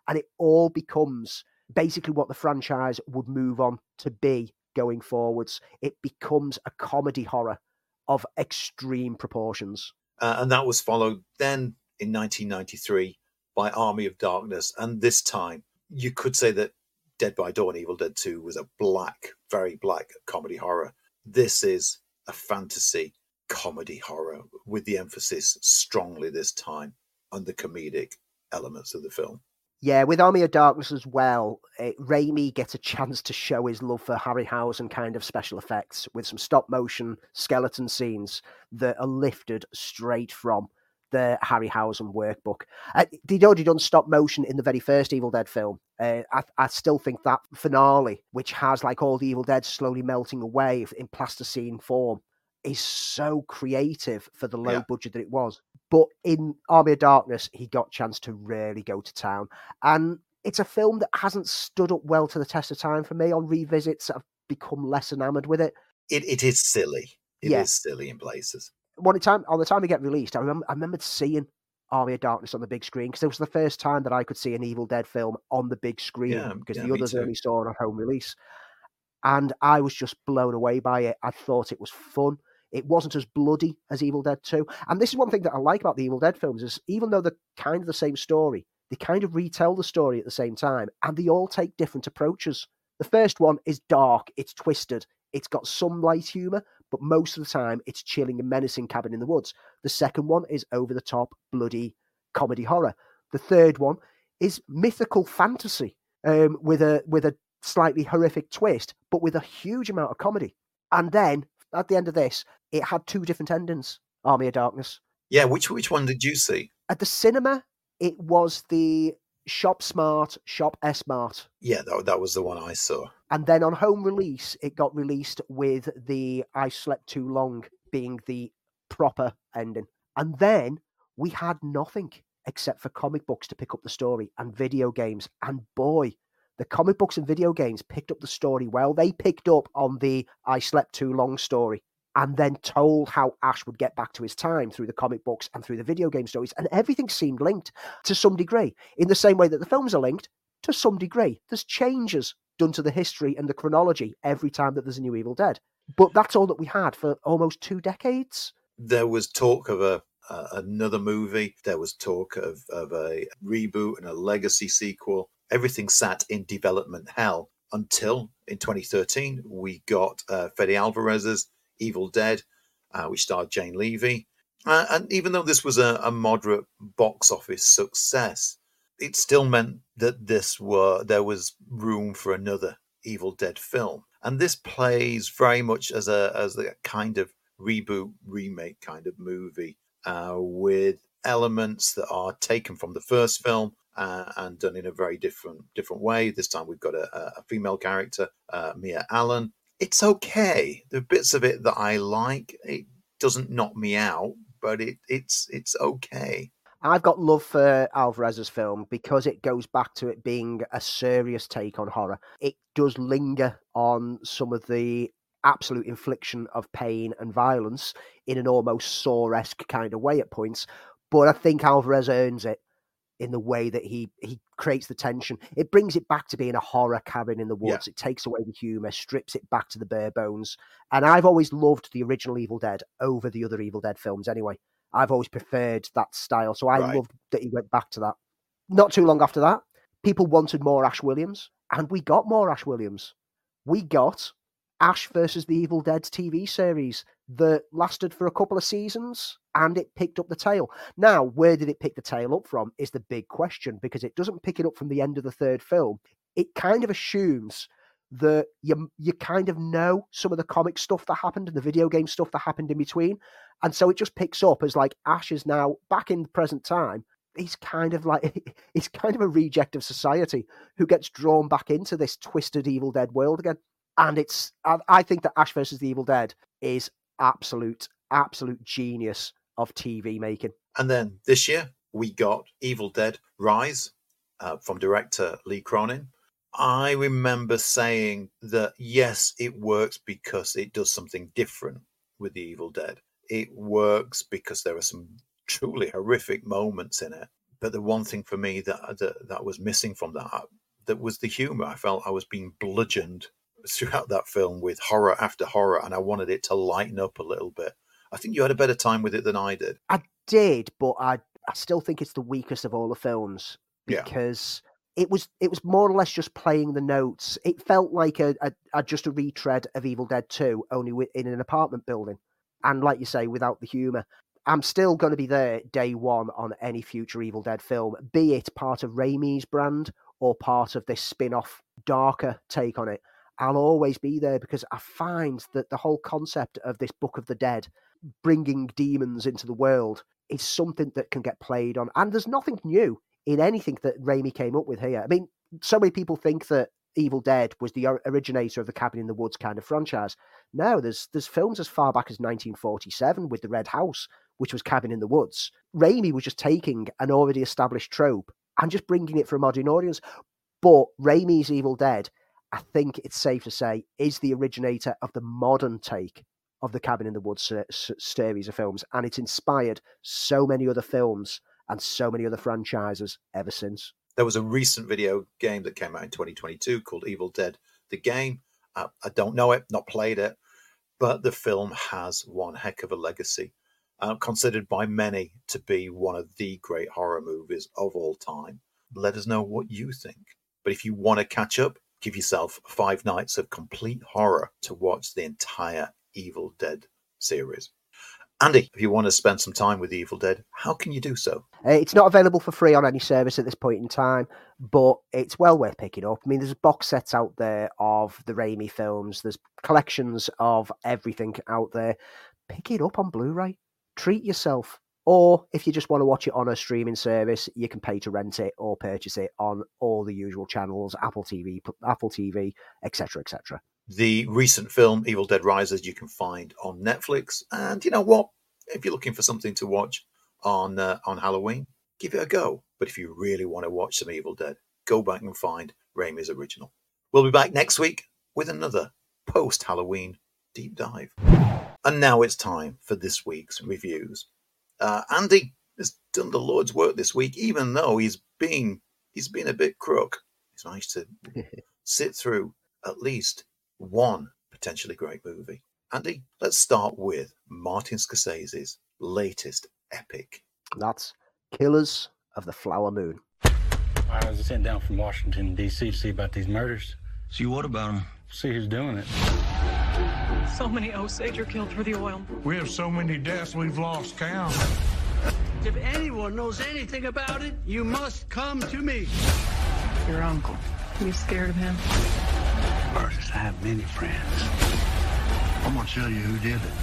B: And it all becomes basically what the franchise would move on to be going forwards. It becomes a comedy horror of extreme proportions.
A: Uh, and that was followed then in 1993 by Army of Darkness. And this time, you could say that Dead by Dawn, Evil Dead 2 was a black, very black comedy horror. This is a fantasy comedy horror with the emphasis strongly this time on the comedic elements of the film.
B: Yeah, with Army of Darkness as well, it, Raimi gets a chance to show his love for Harryhausen kind of special effects with some stop motion skeleton scenes that are lifted straight from the Harryhausen workbook. Uh, they'd already done stop motion in the very first Evil Dead film. Uh, I, I, still think that finale, which has like all the Evil Dead slowly melting away in plasticine form, is so creative for the low yeah. budget that it was. But in Army of Darkness, he got chance to really go to town. And it's a film that hasn't stood up well to the test of time for me. On revisits, I've become less enamored with it.
A: It, it is silly. It yeah. is silly in places.
B: One time on the time it get released, I remember I remembered seeing Army of Darkness on the big screen because it was the first time that I could see an Evil Dead film on the big screen yeah, because yeah, the others only saw it on home release. And I was just blown away by it. I thought it was fun. It wasn't as bloody as Evil Dead 2. And this is one thing that I like about the Evil Dead films is even though they're kind of the same story, they kind of retell the story at the same time and they all take different approaches. The first one is dark, it's twisted, it's got some light humor, but most of the time it's chilling and menacing cabin in the woods. The second one is over the top, bloody comedy horror. The third one is mythical fantasy um, with a with a slightly horrific twist, but with a huge amount of comedy. And then at the end of this, it had two different endings. Army of Darkness.
A: Yeah, which which one did you see?
B: At the cinema, it was the Shop Smart, Shop S Smart.
A: Yeah, that, that was the one I saw.
B: And then on home release, it got released with the I Slept Too Long being the proper ending. And then we had nothing except for comic books to pick up the story and video games. And boy, the comic books and video games picked up the story well. They picked up on the I slept too long story and then told how Ash would get back to his time through the comic books and through the video game stories. And everything seemed linked to some degree, in the same way that the films are linked to some degree. There's changes done to the history and the chronology every time that there's a new Evil Dead. But that's all that we had for almost two decades.
A: There was talk of a uh, another movie. There was talk of, of a reboot and a legacy sequel everything sat in development hell until in 2013 we got uh, Alvarez's Evil Dead, uh, which starred Jane Levy. Uh, and even though this was a, a, moderate box office success, it still meant that this were there was room for another Evil Dead film. And this plays very much as a as a kind of reboot remake kind of movie uh, with elements that are taken from the first film uh, and done in a very different different way. This time we've got a, a female character, uh, Mia Allen. It's okay. There are bits of it that I like. It doesn't knock me out, but it, it's it's okay.
B: I've got love for Alvarez's film because it goes back to it being a serious take on horror. It does linger on some of the absolute infliction of pain and violence in an almost Saw-esque kind of way at points. But I think Alvarez earns it in the way that he he creates the tension. It brings it back to being a horror cabin in the woods. Yeah. It takes away the humor, strips it back to the bare bones. And I've always loved the original Evil Dead over the other Evil Dead films anyway. I've always preferred that style. So I right. loved that he went back to that. Not too long after that, people wanted more Ash Williams, and we got more Ash Williams. We got Ash versus the Evil Dead TV series that lasted for a couple of seasons and it picked up the tail. Now, where did it pick the tail up from is the big question because it doesn't pick it up from the end of the third film. It kind of assumes that you you kind of know some of the comic stuff that happened and the video game stuff that happened in between, and so it just picks up as like Ash is now back in the present time. He's kind of like he's kind of a reject of society who gets drawn back into this twisted Evil Dead world again. And it's I, think that Ash versus the Evil Dead is absolute absolute genius of TV making.
A: And then this year we got Evil Dead Rise uh, from director Lee Cronin. I remember saying that yes, it works because it does something different with the Evil Dead. It works because there are some truly horrific moments in it. But the one thing for me that that, that was missing from that that was the humor. I felt I was being bludgeoned throughout that film with horror after horror, and I wanted it to lighten up a little bit. I think you had a better time with it than I did.
B: I did, but I I still think it's the weakest of all the films because yeah it was it was more or less just playing the notes. It felt like a, a, a just a retread of Evil Dead Two, only in an apartment building, and like you say, without the humor. I'm still going to be there day one on any future Evil Dead film, be it part of Raimi's brand or part of this spin-off darker take on it. I'll always be there because I find that the whole concept of this Book of the Dead, bringing demons into the world, is something that can get played on. And there's nothing new in anything that Raimi came up with here. I mean, so many people think that Evil Dead was the originator of the Cabin in the Woods kind of franchise. No, there's there's films as far back as 1947 with the Red House, which was Cabin in the Woods. Raimi was just taking an already established trope and just bringing it for a modern audience. But Raimi's Evil Dead, I think it's safe to say, is the originator of the modern take of the Cabin in the Woods series of films, and it inspired so many other films and so many other franchises ever since.
A: There was a recent video game that came out in 2022 called Evil Dead the Game. Uh, I don't know it, not played it, but the film has one heck of a legacy, uh, considered by many to be one of the great horror movies of all time. Let us know what you think. But if you want to catch up, give yourself five nights of complete horror to watch the entire Evil Dead series. Andy, if you want to spend some time with Evil Dead, how can you do so?
B: Uh, it's not available for free on any service at this point in time, but it's well worth picking up. I mean, there's box sets out there of the Raimi films, there's collections of everything out there. Pick it up on Blu ray, treat yourself. Or if you just want to watch it on a streaming service, you can pay to rent it or purchase it on all the usual channels, Apple TV, Apple TV, etc., etc.
A: The recent film Evil Dead Rises you can find on Netflix, and you know what? If you're looking for something to watch on uh, on Halloween, give it a go. But if you really want to watch some Evil Dead, go back and find Raimi's original. We'll be back next week with another post Halloween deep dive. And now it's time for this week's reviews. Uh, Andy has done the Lord's work this week, even though he's been he's been a bit crook. He's managed to sit through at least one potentially great movie. Andy, let's start with Martin Scorsese's latest epic.
B: That's Killers of the Flower Moon.
F: I was sent down from Washington, D.C. to see about these murders.
G: See what about them?
F: See who's doing it.
H: So many Osage are killed for the oil.
I: We have so many deaths we've lost count.
J: If anyone knows anything about it, you must come to me.
H: Your uncle. Are you scared of him?
J: First, I have many friends. I'm gonna tell you who did it.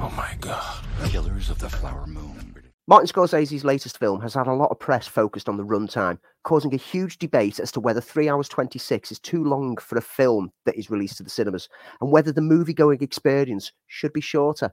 G: Oh my God. Killers of the Flower Moon.
B: Martin Scorsese's latest film has had a lot of press focused on the runtime, causing a huge debate as to whether 3 hours 26 is too long for a film that is released to the cinemas, and whether the movie going experience should be shorter.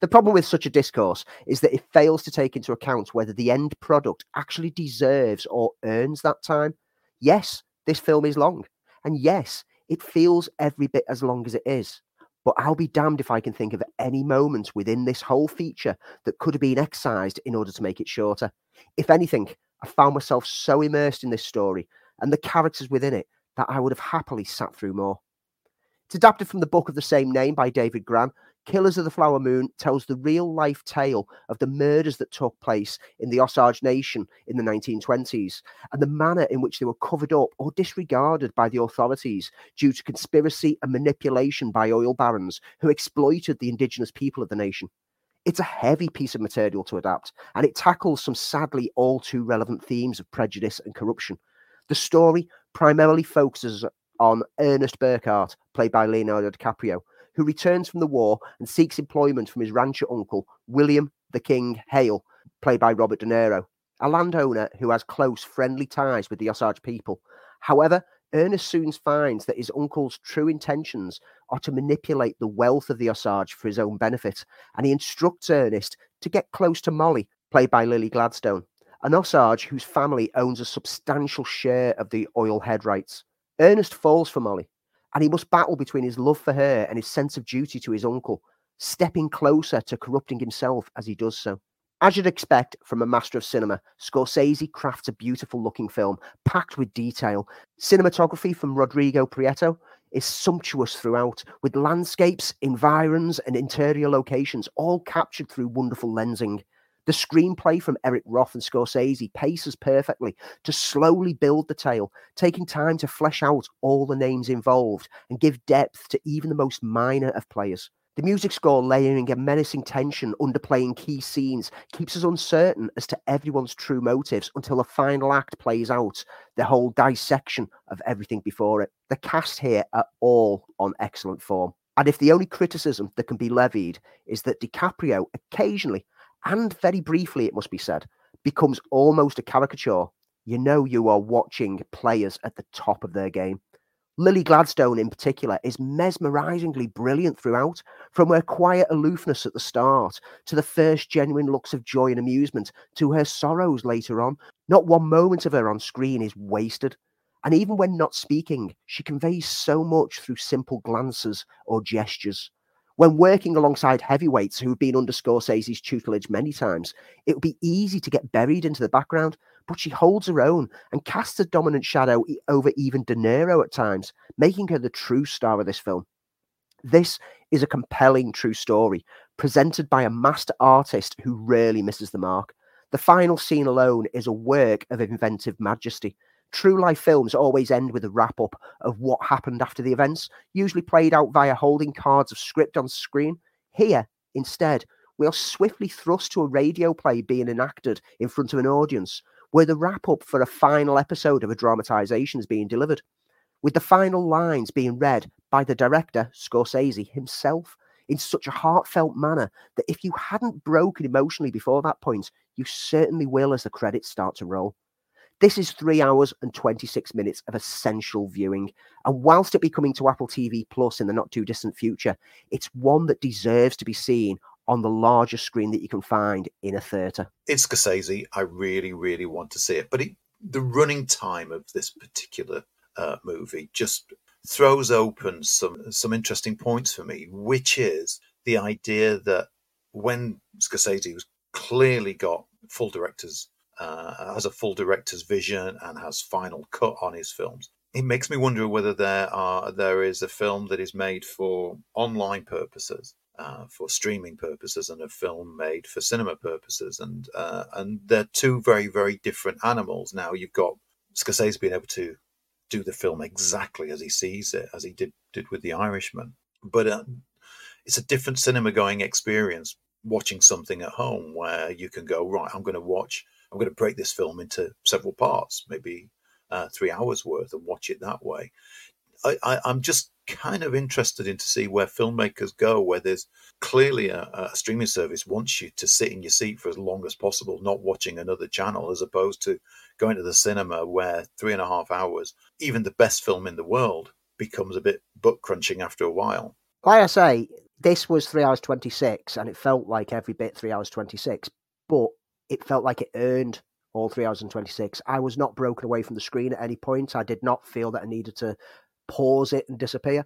B: The problem with such a discourse is that it fails to take into account whether the end product actually deserves or earns that time. Yes, this film is long, and yes, it feels every bit as long as it is. But I'll be damned if I can think of any moment within this whole feature that could have been excised in order to make it shorter. If anything, I found myself so immersed in this story and the characters within it that I would have happily sat through more. It's adapted from the book of the same name by David Grann. Killers of the Flower Moon tells the real life tale of the murders that took place in the Osage Nation in the 1920s and the manner in which they were covered up or disregarded by the authorities due to conspiracy and manipulation by oil barons who exploited the indigenous people of the nation. It's a heavy piece of material to adapt, and it tackles some sadly all too relevant themes of prejudice and corruption. The story primarily focuses on Ernest Burkhart, played by Leonardo DiCaprio, who returns from the war and seeks employment from his rancher uncle, William the King Hale, played by Robert De Niro, a landowner who has close, friendly ties with the Osage people. However, Ernest soon finds that his uncle's true intentions are to manipulate the wealth of the Osage for his own benefit, and he instructs Ernest to get close to Molly, played by Lily Gladstone, an Osage whose family owns a substantial share of the oil head rights. Ernest falls for Molly, and he must battle between his love for her and his sense of duty to his uncle, stepping closer to corrupting himself as he does so. As you'd expect from a master of cinema, Scorsese crafts a beautiful looking film packed with detail. Cinematography from Rodrigo Prieto is sumptuous throughout, with landscapes, environs, and interior locations all captured through wonderful lensing. The screenplay from Eric Roth and Scorsese paces perfectly to slowly build the tale, taking time to flesh out all the names involved and give depth to even the most minor of players. The music score layering a menacing tension, underplaying key scenes, keeps us uncertain as to everyone's true motives until the final act plays out the whole dissection of everything before it. The cast here are all on excellent form. And if the only criticism that can be levied is that DiCaprio occasionally, and very briefly, it must be said, becomes almost a caricature, you know you are watching players at the top of their game. Lily Gladstone, in particular, is mesmerizingly brilliant throughout, from her quiet aloofness at the start to the first genuine looks of joy and amusement to her sorrows later on. Not one moment of her on screen is wasted. And even when not speaking, she conveys so much through simple glances or gestures. When working alongside heavyweights who've been under Scorsese's tutelage many times, it would be easy to get buried into the background, but she holds her own and casts a dominant shadow over even De Niro at times, making her the true star of this film. This is a compelling true story, presented by a master artist who rarely misses the mark. The final scene alone is a work of inventive majesty. True life films always end with a wrap up of what happened after the events, usually played out via holding cards of script on screen. Here, instead, we are swiftly thrust to a radio play being enacted in front of an audience, where the wrap up for a final episode of a dramatization is being delivered, with the final lines being read by the director, Scorsese himself, in such a heartfelt manner that if you hadn't broken emotionally before that point, you certainly will as the credits start to roll. This is three hours and 26 minutes of essential viewing. And whilst it be coming to Apple TV Plus in the not too distant future, it's one that deserves to be seen on the largest screen that you can find in a theatre.
A: It's Scorsese. I really, really want to see it. But it, the running time of this particular uh, movie just throws open some some interesting points for me, which is the idea that when Scorsese was clearly got full directors uh, has a full director's vision and has final cut on his films. It makes me wonder whether there are there is a film that is made for online purposes uh, for streaming purposes and a film made for cinema purposes, and uh, and they're two very very different animals. Now you've got Scorsese being able to do the film exactly as he sees it, as he did did with The Irishman, but uh, it's a different cinema going experience watching something at home where you can go right. I'm going to watch. I'm going to break this film into several parts, maybe uh, three hours worth, and watch it that way. I, I, I'm just kind of interested in to see where filmmakers go, where there's clearly a, a, streaming service wants you to sit in your seat for as long as possible, not watching another channel, as opposed to going to the cinema where three and a half hours, even the best film in the world, becomes a bit butt crunching after a while.
B: Like I say, This was three hours 26, and it felt like every bit three hours 26, but it felt like it earned all three hours and 26. I was not broken away from the screen at any point. I did not feel that I needed to pause it and disappear.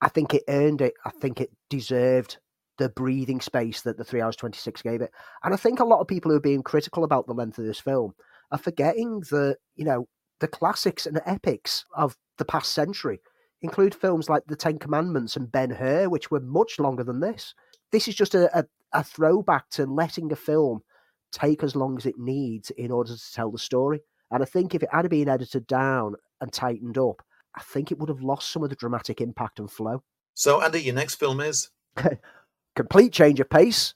B: I think it earned it. I think it deserved the breathing space that the three hours 26 gave it. And I think a lot of people who are being critical about the length of this film are forgetting that, you know, the classics and the epics of the past century include films like The Ten Commandments and Ben Hur, which were much longer than this. This is just a, a, a throwback to letting a film take as long as it needs in order to tell the story. And I think if it had been edited down and tightened up, I think it would have lost some of the dramatic impact and flow.
A: So, Andy, your next film is?
B: Complete change of pace.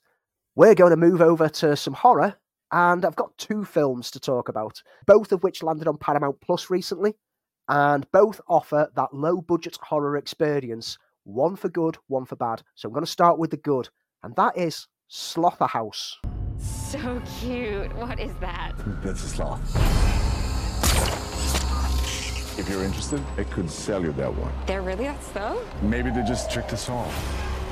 B: We're going to move over to some horror, and I've got two films to talk about, both of which landed on Paramount Plus recently and both offer that low budget horror experience, one for good, one for bad. So I'm going to start with the good, and that is Slotherhouse.
K: So cute. What is that?
L: That's a sloth. If you're interested, I could sell you that one.
K: They're really that slow?
L: Maybe they just tricked us all.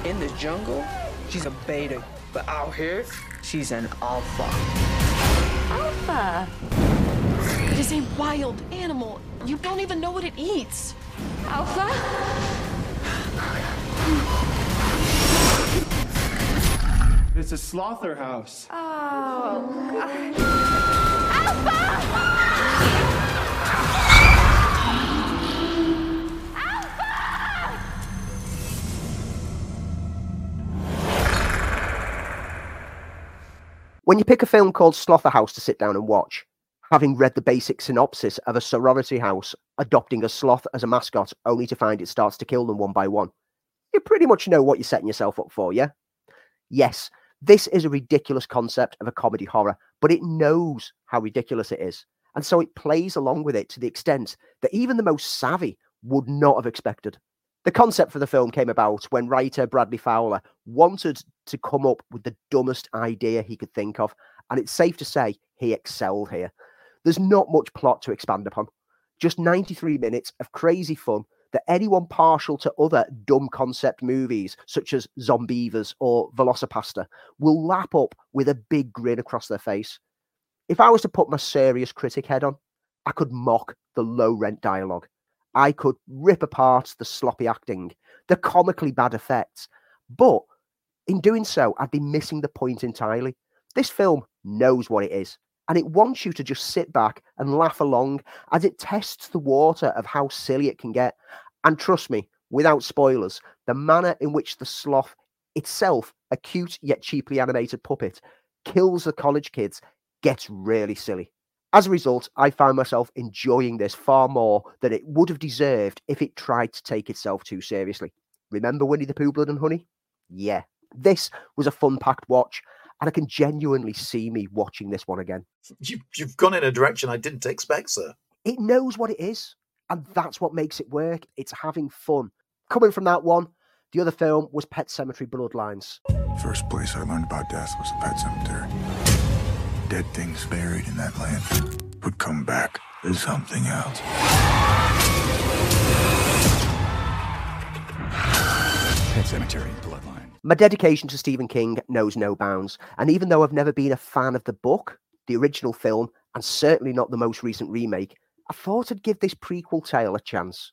M: In the jungle, she's a beta, but out here, she's an alpha.
K: Alpha?
H: It is a wild animal. You don't even know what it eats.
K: Alpha?
C: It's a slaughterhouse.
K: Oh, God.
B: When you pick a film called Slotherhouse to sit down and watch, having read the basic synopsis of a sorority house adopting a sloth as a mascot only to find it starts to kill them one by one, you pretty much know what you're setting yourself up for, yeah? Yes, this is a ridiculous concept of a comedy horror, but it knows how ridiculous it is. And so it plays along with it to the extent that even the most savvy would not have expected. The concept for the film came about when writer Bradley Fowler wanted to come up with the dumbest idea he could think of, and it's safe to say he excelled here. There's not much plot to expand upon, just 93 minutes of crazy fun that anyone partial to other dumb concept movies such as Zombeavers or VelociPastor will lap up with a big grin across their face. If I was to put my serious critic head on, I could mock the low rent dialogue. I could rip apart the sloppy acting, the comically bad effects, but in doing so, I'd be missing the point entirely. This film knows what it is, and it wants you to just sit back and laugh along as it tests the water of how silly it can get. And trust me, without spoilers, the manner in which the sloth itself, a cute yet cheaply animated puppet, kills the college kids gets really silly. As a result, I found myself enjoying this far more than it would have deserved if it tried to take itself too seriously. Remember Winnie the Pooh Blood and Honey? Yeah, this was a fun packed watch, and I can genuinely see me watching this one again.
A: You, you've gone in a direction I didn't expect, sir.
B: It knows what it is, and that's what makes it work. It's having fun. Coming from that one, the other film was Pet Sematary Bloodlines.
G: First place I learned about death was a pet cemetery. Dead things buried in that land would come back as something else.
J: Pet Sematary Bloodline.
B: My dedication to Stephen King knows no bounds, and even though I've never been a fan of the book, the original film, and certainly not the most recent remake, I thought I'd give this prequel tale a chance.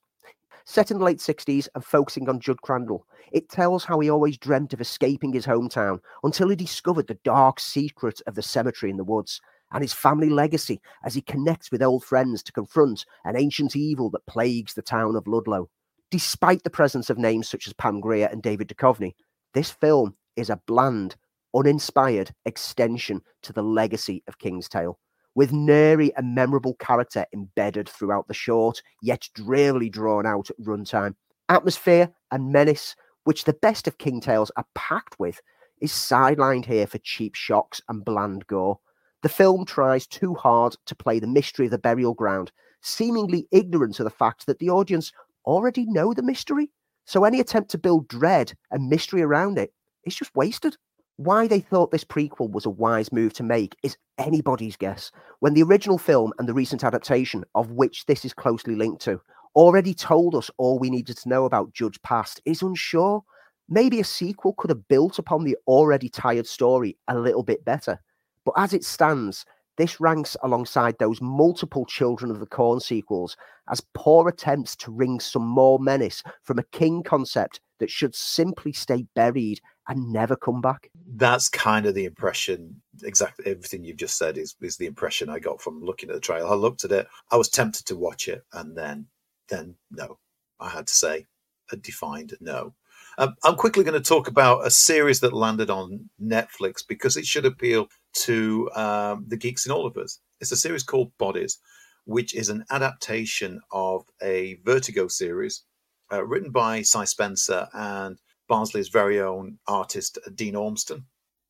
B: Set in the late 60s and focusing on Jud Crandall, it tells how he always dreamt of escaping his hometown until he discovered the dark secret of the cemetery in the woods and his family legacy as he connects with old friends to confront an ancient evil that plagues the town of Ludlow. Despite the presence of names such as Pam Grier and David Duchovny, this film is a bland, uninspired extension to the legacy of King's Tale with nary a memorable character embedded throughout the short, yet drearily drawn out runtime. Atmosphere and menace, which the best of King Tales are packed with, is sidelined here for cheap shocks and bland gore. The film tries too hard to play the mystery of the burial ground, seemingly ignorant of the fact that the audience already know the mystery. So any attempt to build dread and mystery around it is just wasted. Why they thought this prequel was a wise move to make is anybody's guess, when the original film and the recent adaptation, of which this is closely linked to, already told us all we needed to know about Jud's past, is unsure. maybe a sequel could have built upon the already tired story a little bit better. But as it stands, this ranks alongside those multiple Children of the Corn sequels as poor attempts to wring some more menace from a King concept that should simply stay buried and never come back.
A: That's kind of the impression. Exactly everything you've just said is is the impression I got from looking at the trailer. I looked at it, I was tempted to watch it, and then then no, I had to say a defined no. Um, I'm quickly going to talk about a series that landed on Netflix because it should appeal to um, the geeks in all of us. It's a series called Bodies, which is an adaptation of a Vertigo series uh, written by Si Spencer and Barnsley's very own artist, Dean Ormston.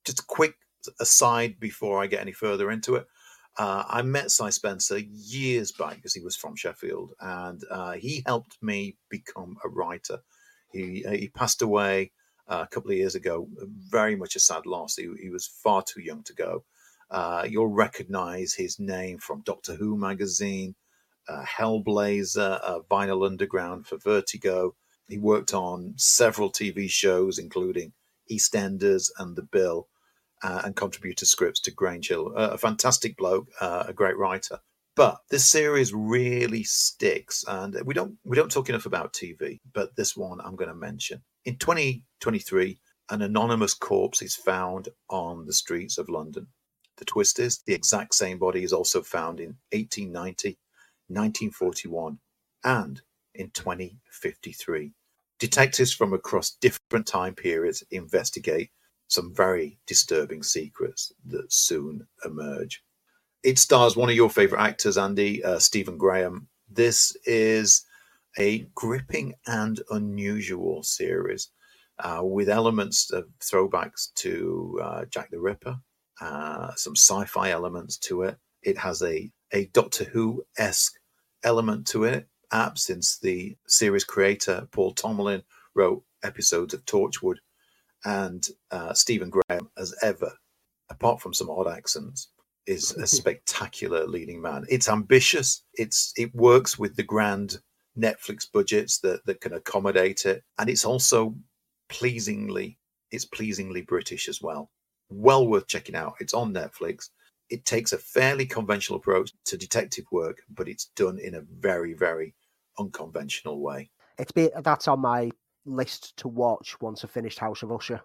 A: Just a quick aside before I get any further into it. Uh, I met Si Spencer years back because he was from Sheffield, and uh, he helped me become a writer. He he passed away uh, a couple of years ago. Very much a sad loss. He, he was far too young to go. Uh, you'll recognise his name from Doctor Who magazine, uh, Hellblazer, Vinyl Underground for Vertigo. He worked on several TV shows, including EastEnders and The Bill, uh, and contributed scripts to Grange Hill. Uh, a fantastic bloke, uh, a great writer. But this series really sticks, and we don't we don't talk enough about TV. But this one I'm going to mention. In 2023, an anonymous corpse is found on the streets of London. The twist is the exact same body is also found in 1890, 1941, and in 2053. Detectives from across different time periods investigate some very disturbing secrets that soon emerge. It stars one of your favorite actors, Andy, uh, Stephen Graham. This is a gripping and unusual series uh, with elements of throwbacks to uh, Jack the Ripper, uh, some sci fi elements to it. It has a, a Doctor Who esque element to it, app since the series creator Paul Tomalin wrote episodes of Torchwood, and uh, Stephen Graham, as ever, apart from some odd accents, is a spectacular leading man. It's ambitious. It's it works with the grand Netflix budgets that that can accommodate it, and it's also pleasingly it's pleasingly British as well. Well worth checking out. It's on Netflix it takes a fairly conventional approach to detective work, but it's done in a very, very unconventional way.
B: It's been that's on my list to watch once I finished House of Usher.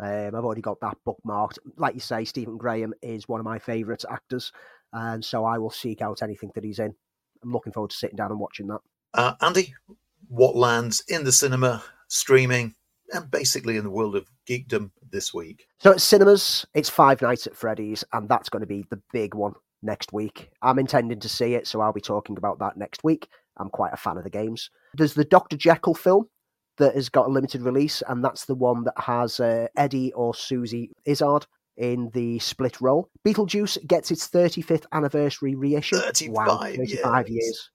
B: Um, I've already got that bookmarked. Like you say, Stephen Graham is one of my favourite actors, and so I will seek out anything that he's in. I'm looking forward to sitting down and watching that.
A: Uh, Andy, what lands in the cinema, streaming, and basically in the world of geekdom this week?
B: So at cinemas, it's Five Nights at Freddy's, and that's going to be the big one next week. I'm intending to see it, so I'll be talking about that next week. I'm quite a fan of the games. There's the Dr. Jekyll film that has got a limited release, and that's the one that has uh, Eddie or Susie Izzard in the split role. Beetlejuice gets its 35th anniversary reissue.
A: 35,
B: wow, 35 years. years.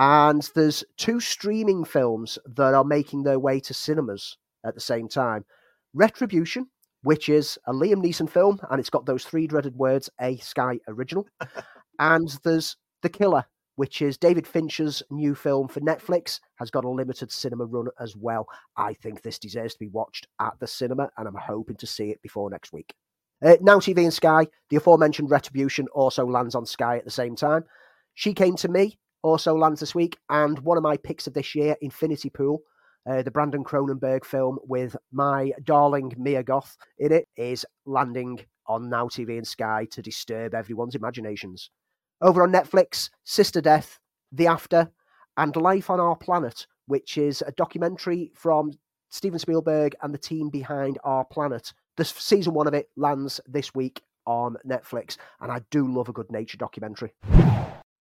B: And there's two streaming films that are making their way to cinemas at the same time. Retribution, which is a Liam Neeson film, and it's got those three dreaded words, a Sky original. and there's The Killer, which is David Fincher's new film for Netflix, has got a limited cinema run as well. I think this deserves to be watched at the cinema, and I'm hoping to see it before next week. Uh, now TV and Sky, the aforementioned Retribution also lands on Sky at the same time. She Came to Me also lands this week, and one of my picks of this year, Infinity Pool, uh, the Brandon Cronenberg film with my darling Mia Goth in it, is landing on Now TV and Sky to disturb everyone's imaginations. Over on Netflix, Sister Death, The After, and Life on Our Planet, which is a documentary from Steven Spielberg and the team behind Our Planet. The season one of it lands this week on Netflix, and I do love a good nature documentary.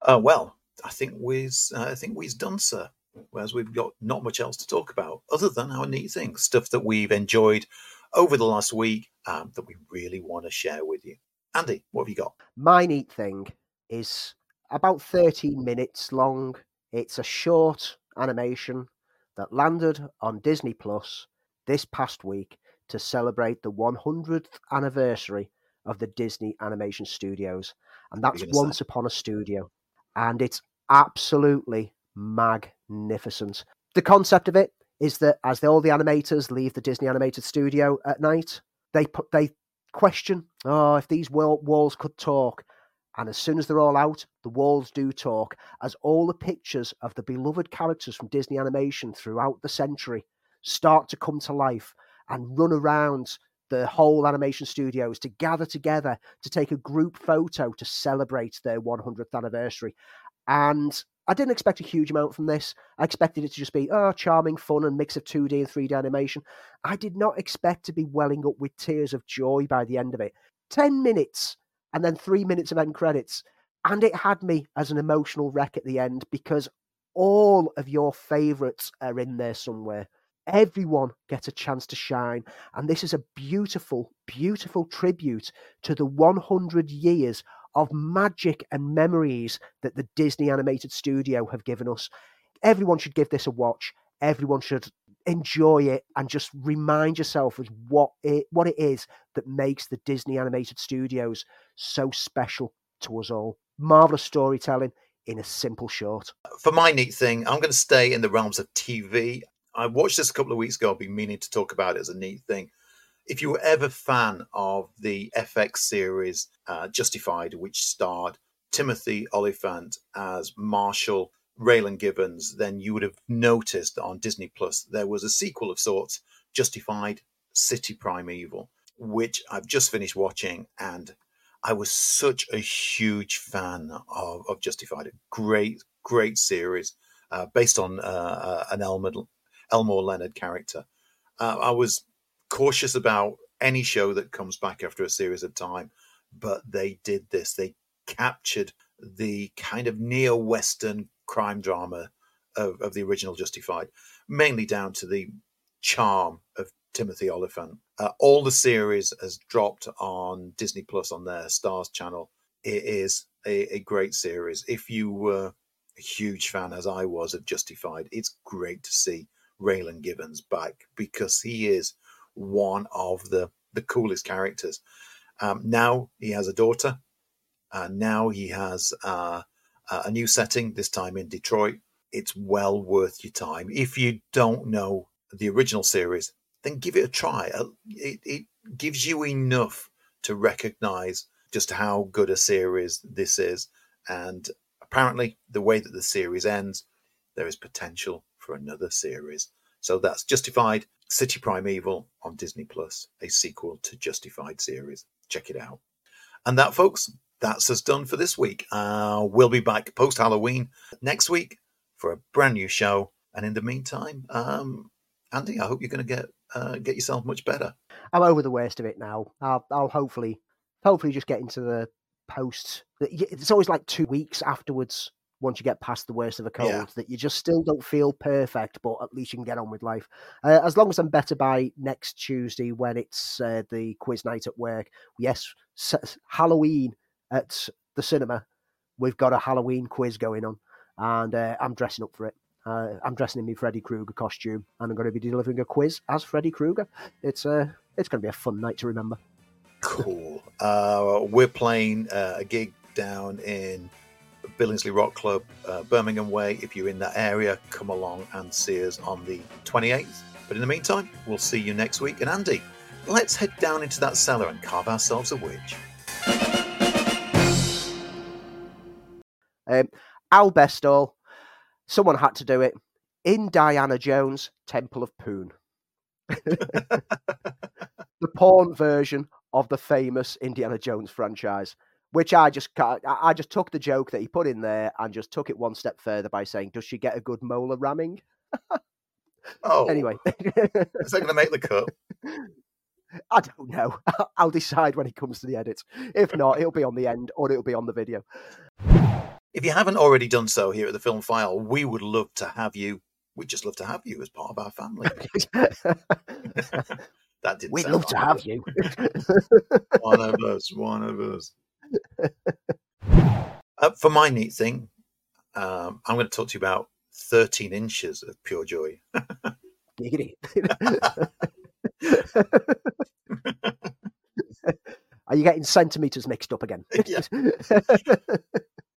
A: Uh, well, I think we've uh, I think we've done, sir. Whereas we've got not much else to talk about other than our neat things, stuff that we've enjoyed over the last week um, that we really want to share with you. Andy, what have you got?
B: My neat thing is about 13 minutes long. It's a short animation that landed on Disney Plus this past week to celebrate the 100th anniversary of the Disney Animation Studios. And that's Once say? Upon a Studio. And it's absolutely magnificent. The concept of it is that as all the animators leave the Disney animated studio at night, they put they question, oh, if these walls could talk. And as soon as they're all out, the walls do talk, as all the pictures of the beloved characters from Disney animation throughout the century start to come to life and run around the whole animation studios to gather together to take a group photo to celebrate their 100th anniversary. And I didn't expect a huge amount from this. I expected it to just be, oh, charming, fun, and mix of 2D and 3D animation. I did not expect to be welling up with tears of joy by the end of it. 10 minutes and then three minutes of end credits. And it had me as an emotional wreck at the end because all of your favourites are in there somewhere. Everyone gets a chance to shine. And this is a beautiful, beautiful tribute to the 100 years of magic and memories that the Disney Animated Studio have given us. Everyone should give this a watch. Everyone should enjoy it and just remind yourself of what it what it is that makes the Disney Animated Studios so special to us all. Marvelous storytelling in a simple short.
A: For my neat thing, I'm going to stay in the realms of TV. I watched this a couple of weeks ago. I've been meaning to talk about it as a neat thing. If you were ever fan of the FX series uh, Justified, which starred Timothy Olyphant as Marshall Raylan Givens, then you would have noticed that on Disney Plus there was a sequel of sorts, Justified City Primeval, which I've just finished watching, and I was such a huge fan of, of Justified. A great, great series uh, based on uh, uh an Elmer, Elmore Leonard character. Uh, I was cautious about any show that comes back after a series of time, but they did this. They captured the kind of neo Western crime drama of, of the original Justified, mainly down to the charm of Timothy Olyphant. Uh, all the series has dropped on Disney Plus on their Stars channel. It is a, a great series. If you were a huge fan, as I was, of Justified, it's great to see Raylan Givens back because he is one of the the coolest characters. Um, now he has a daughter. Uh, now he has uh, a new setting, this time in Detroit. It's well worth your time. If you don't know the original series, then give it a try. Uh, it, it gives you enough to recognize just how good a series this is. And apparently, the way that the series ends, there is potential for another series. So that's Justified City Primeval on Disney Plus, a sequel to Justified series. Check it out. And that, folks, that's us done for this week. Uh, we'll be back post Halloween next week for a brand new show. And in the meantime, um, Andy, I hope you're going to get uh, get yourself much better.
B: I'm over the worst of it now. I'll, I'll hopefully hopefully just get into the post. It's always like two weeks afterwards once you get past the worst of a cold yeah. that you just still don't feel perfect, but at least you can get on with life. Uh, as long as I'm better by next Tuesday when it's uh, the quiz night at work. Yes, Halloween at the cinema, we've got a Halloween quiz going on, and uh, I'm dressing up for it. Uh, I'm dressing in my Freddy Krueger costume, and I'm going to be delivering a quiz as Freddy Krueger. It's uh, it's going to be a fun night to remember.
A: Cool. Uh, we're playing uh, a gig down in Billingsley Rock Club, uh, Birmingham Way. If you're in that area, come along and see us on the 28th. But in the meantime, we'll see you next week. And Andy, let's head down into that cellar and carve ourselves a witch.
B: Um, Al Bestall, someone had to do it in Diana Jones' Temple of Poon. the porn version of the famous Indiana Jones franchise, which I just I just took the joke that he put in there and just took it one step further by saying, "Does she get a good molar ramming?"
A: oh,
B: anyway,
A: is that going to make the cut?
B: I don't know. I'll decide when it comes to the edit. If not, it'll be on the end or it'll be on the video.
A: If you haven't already done so here at the Film File, we would love to have you. We'd just love to have you as part of our family. that didn't.
B: We'd love to have you.
A: one of us. One of us. Uh, for my neat thing, um, I'm going to talk to you about 13 inches of pure joy.
B: Are you getting centimeters mixed up again?
A: Yeah.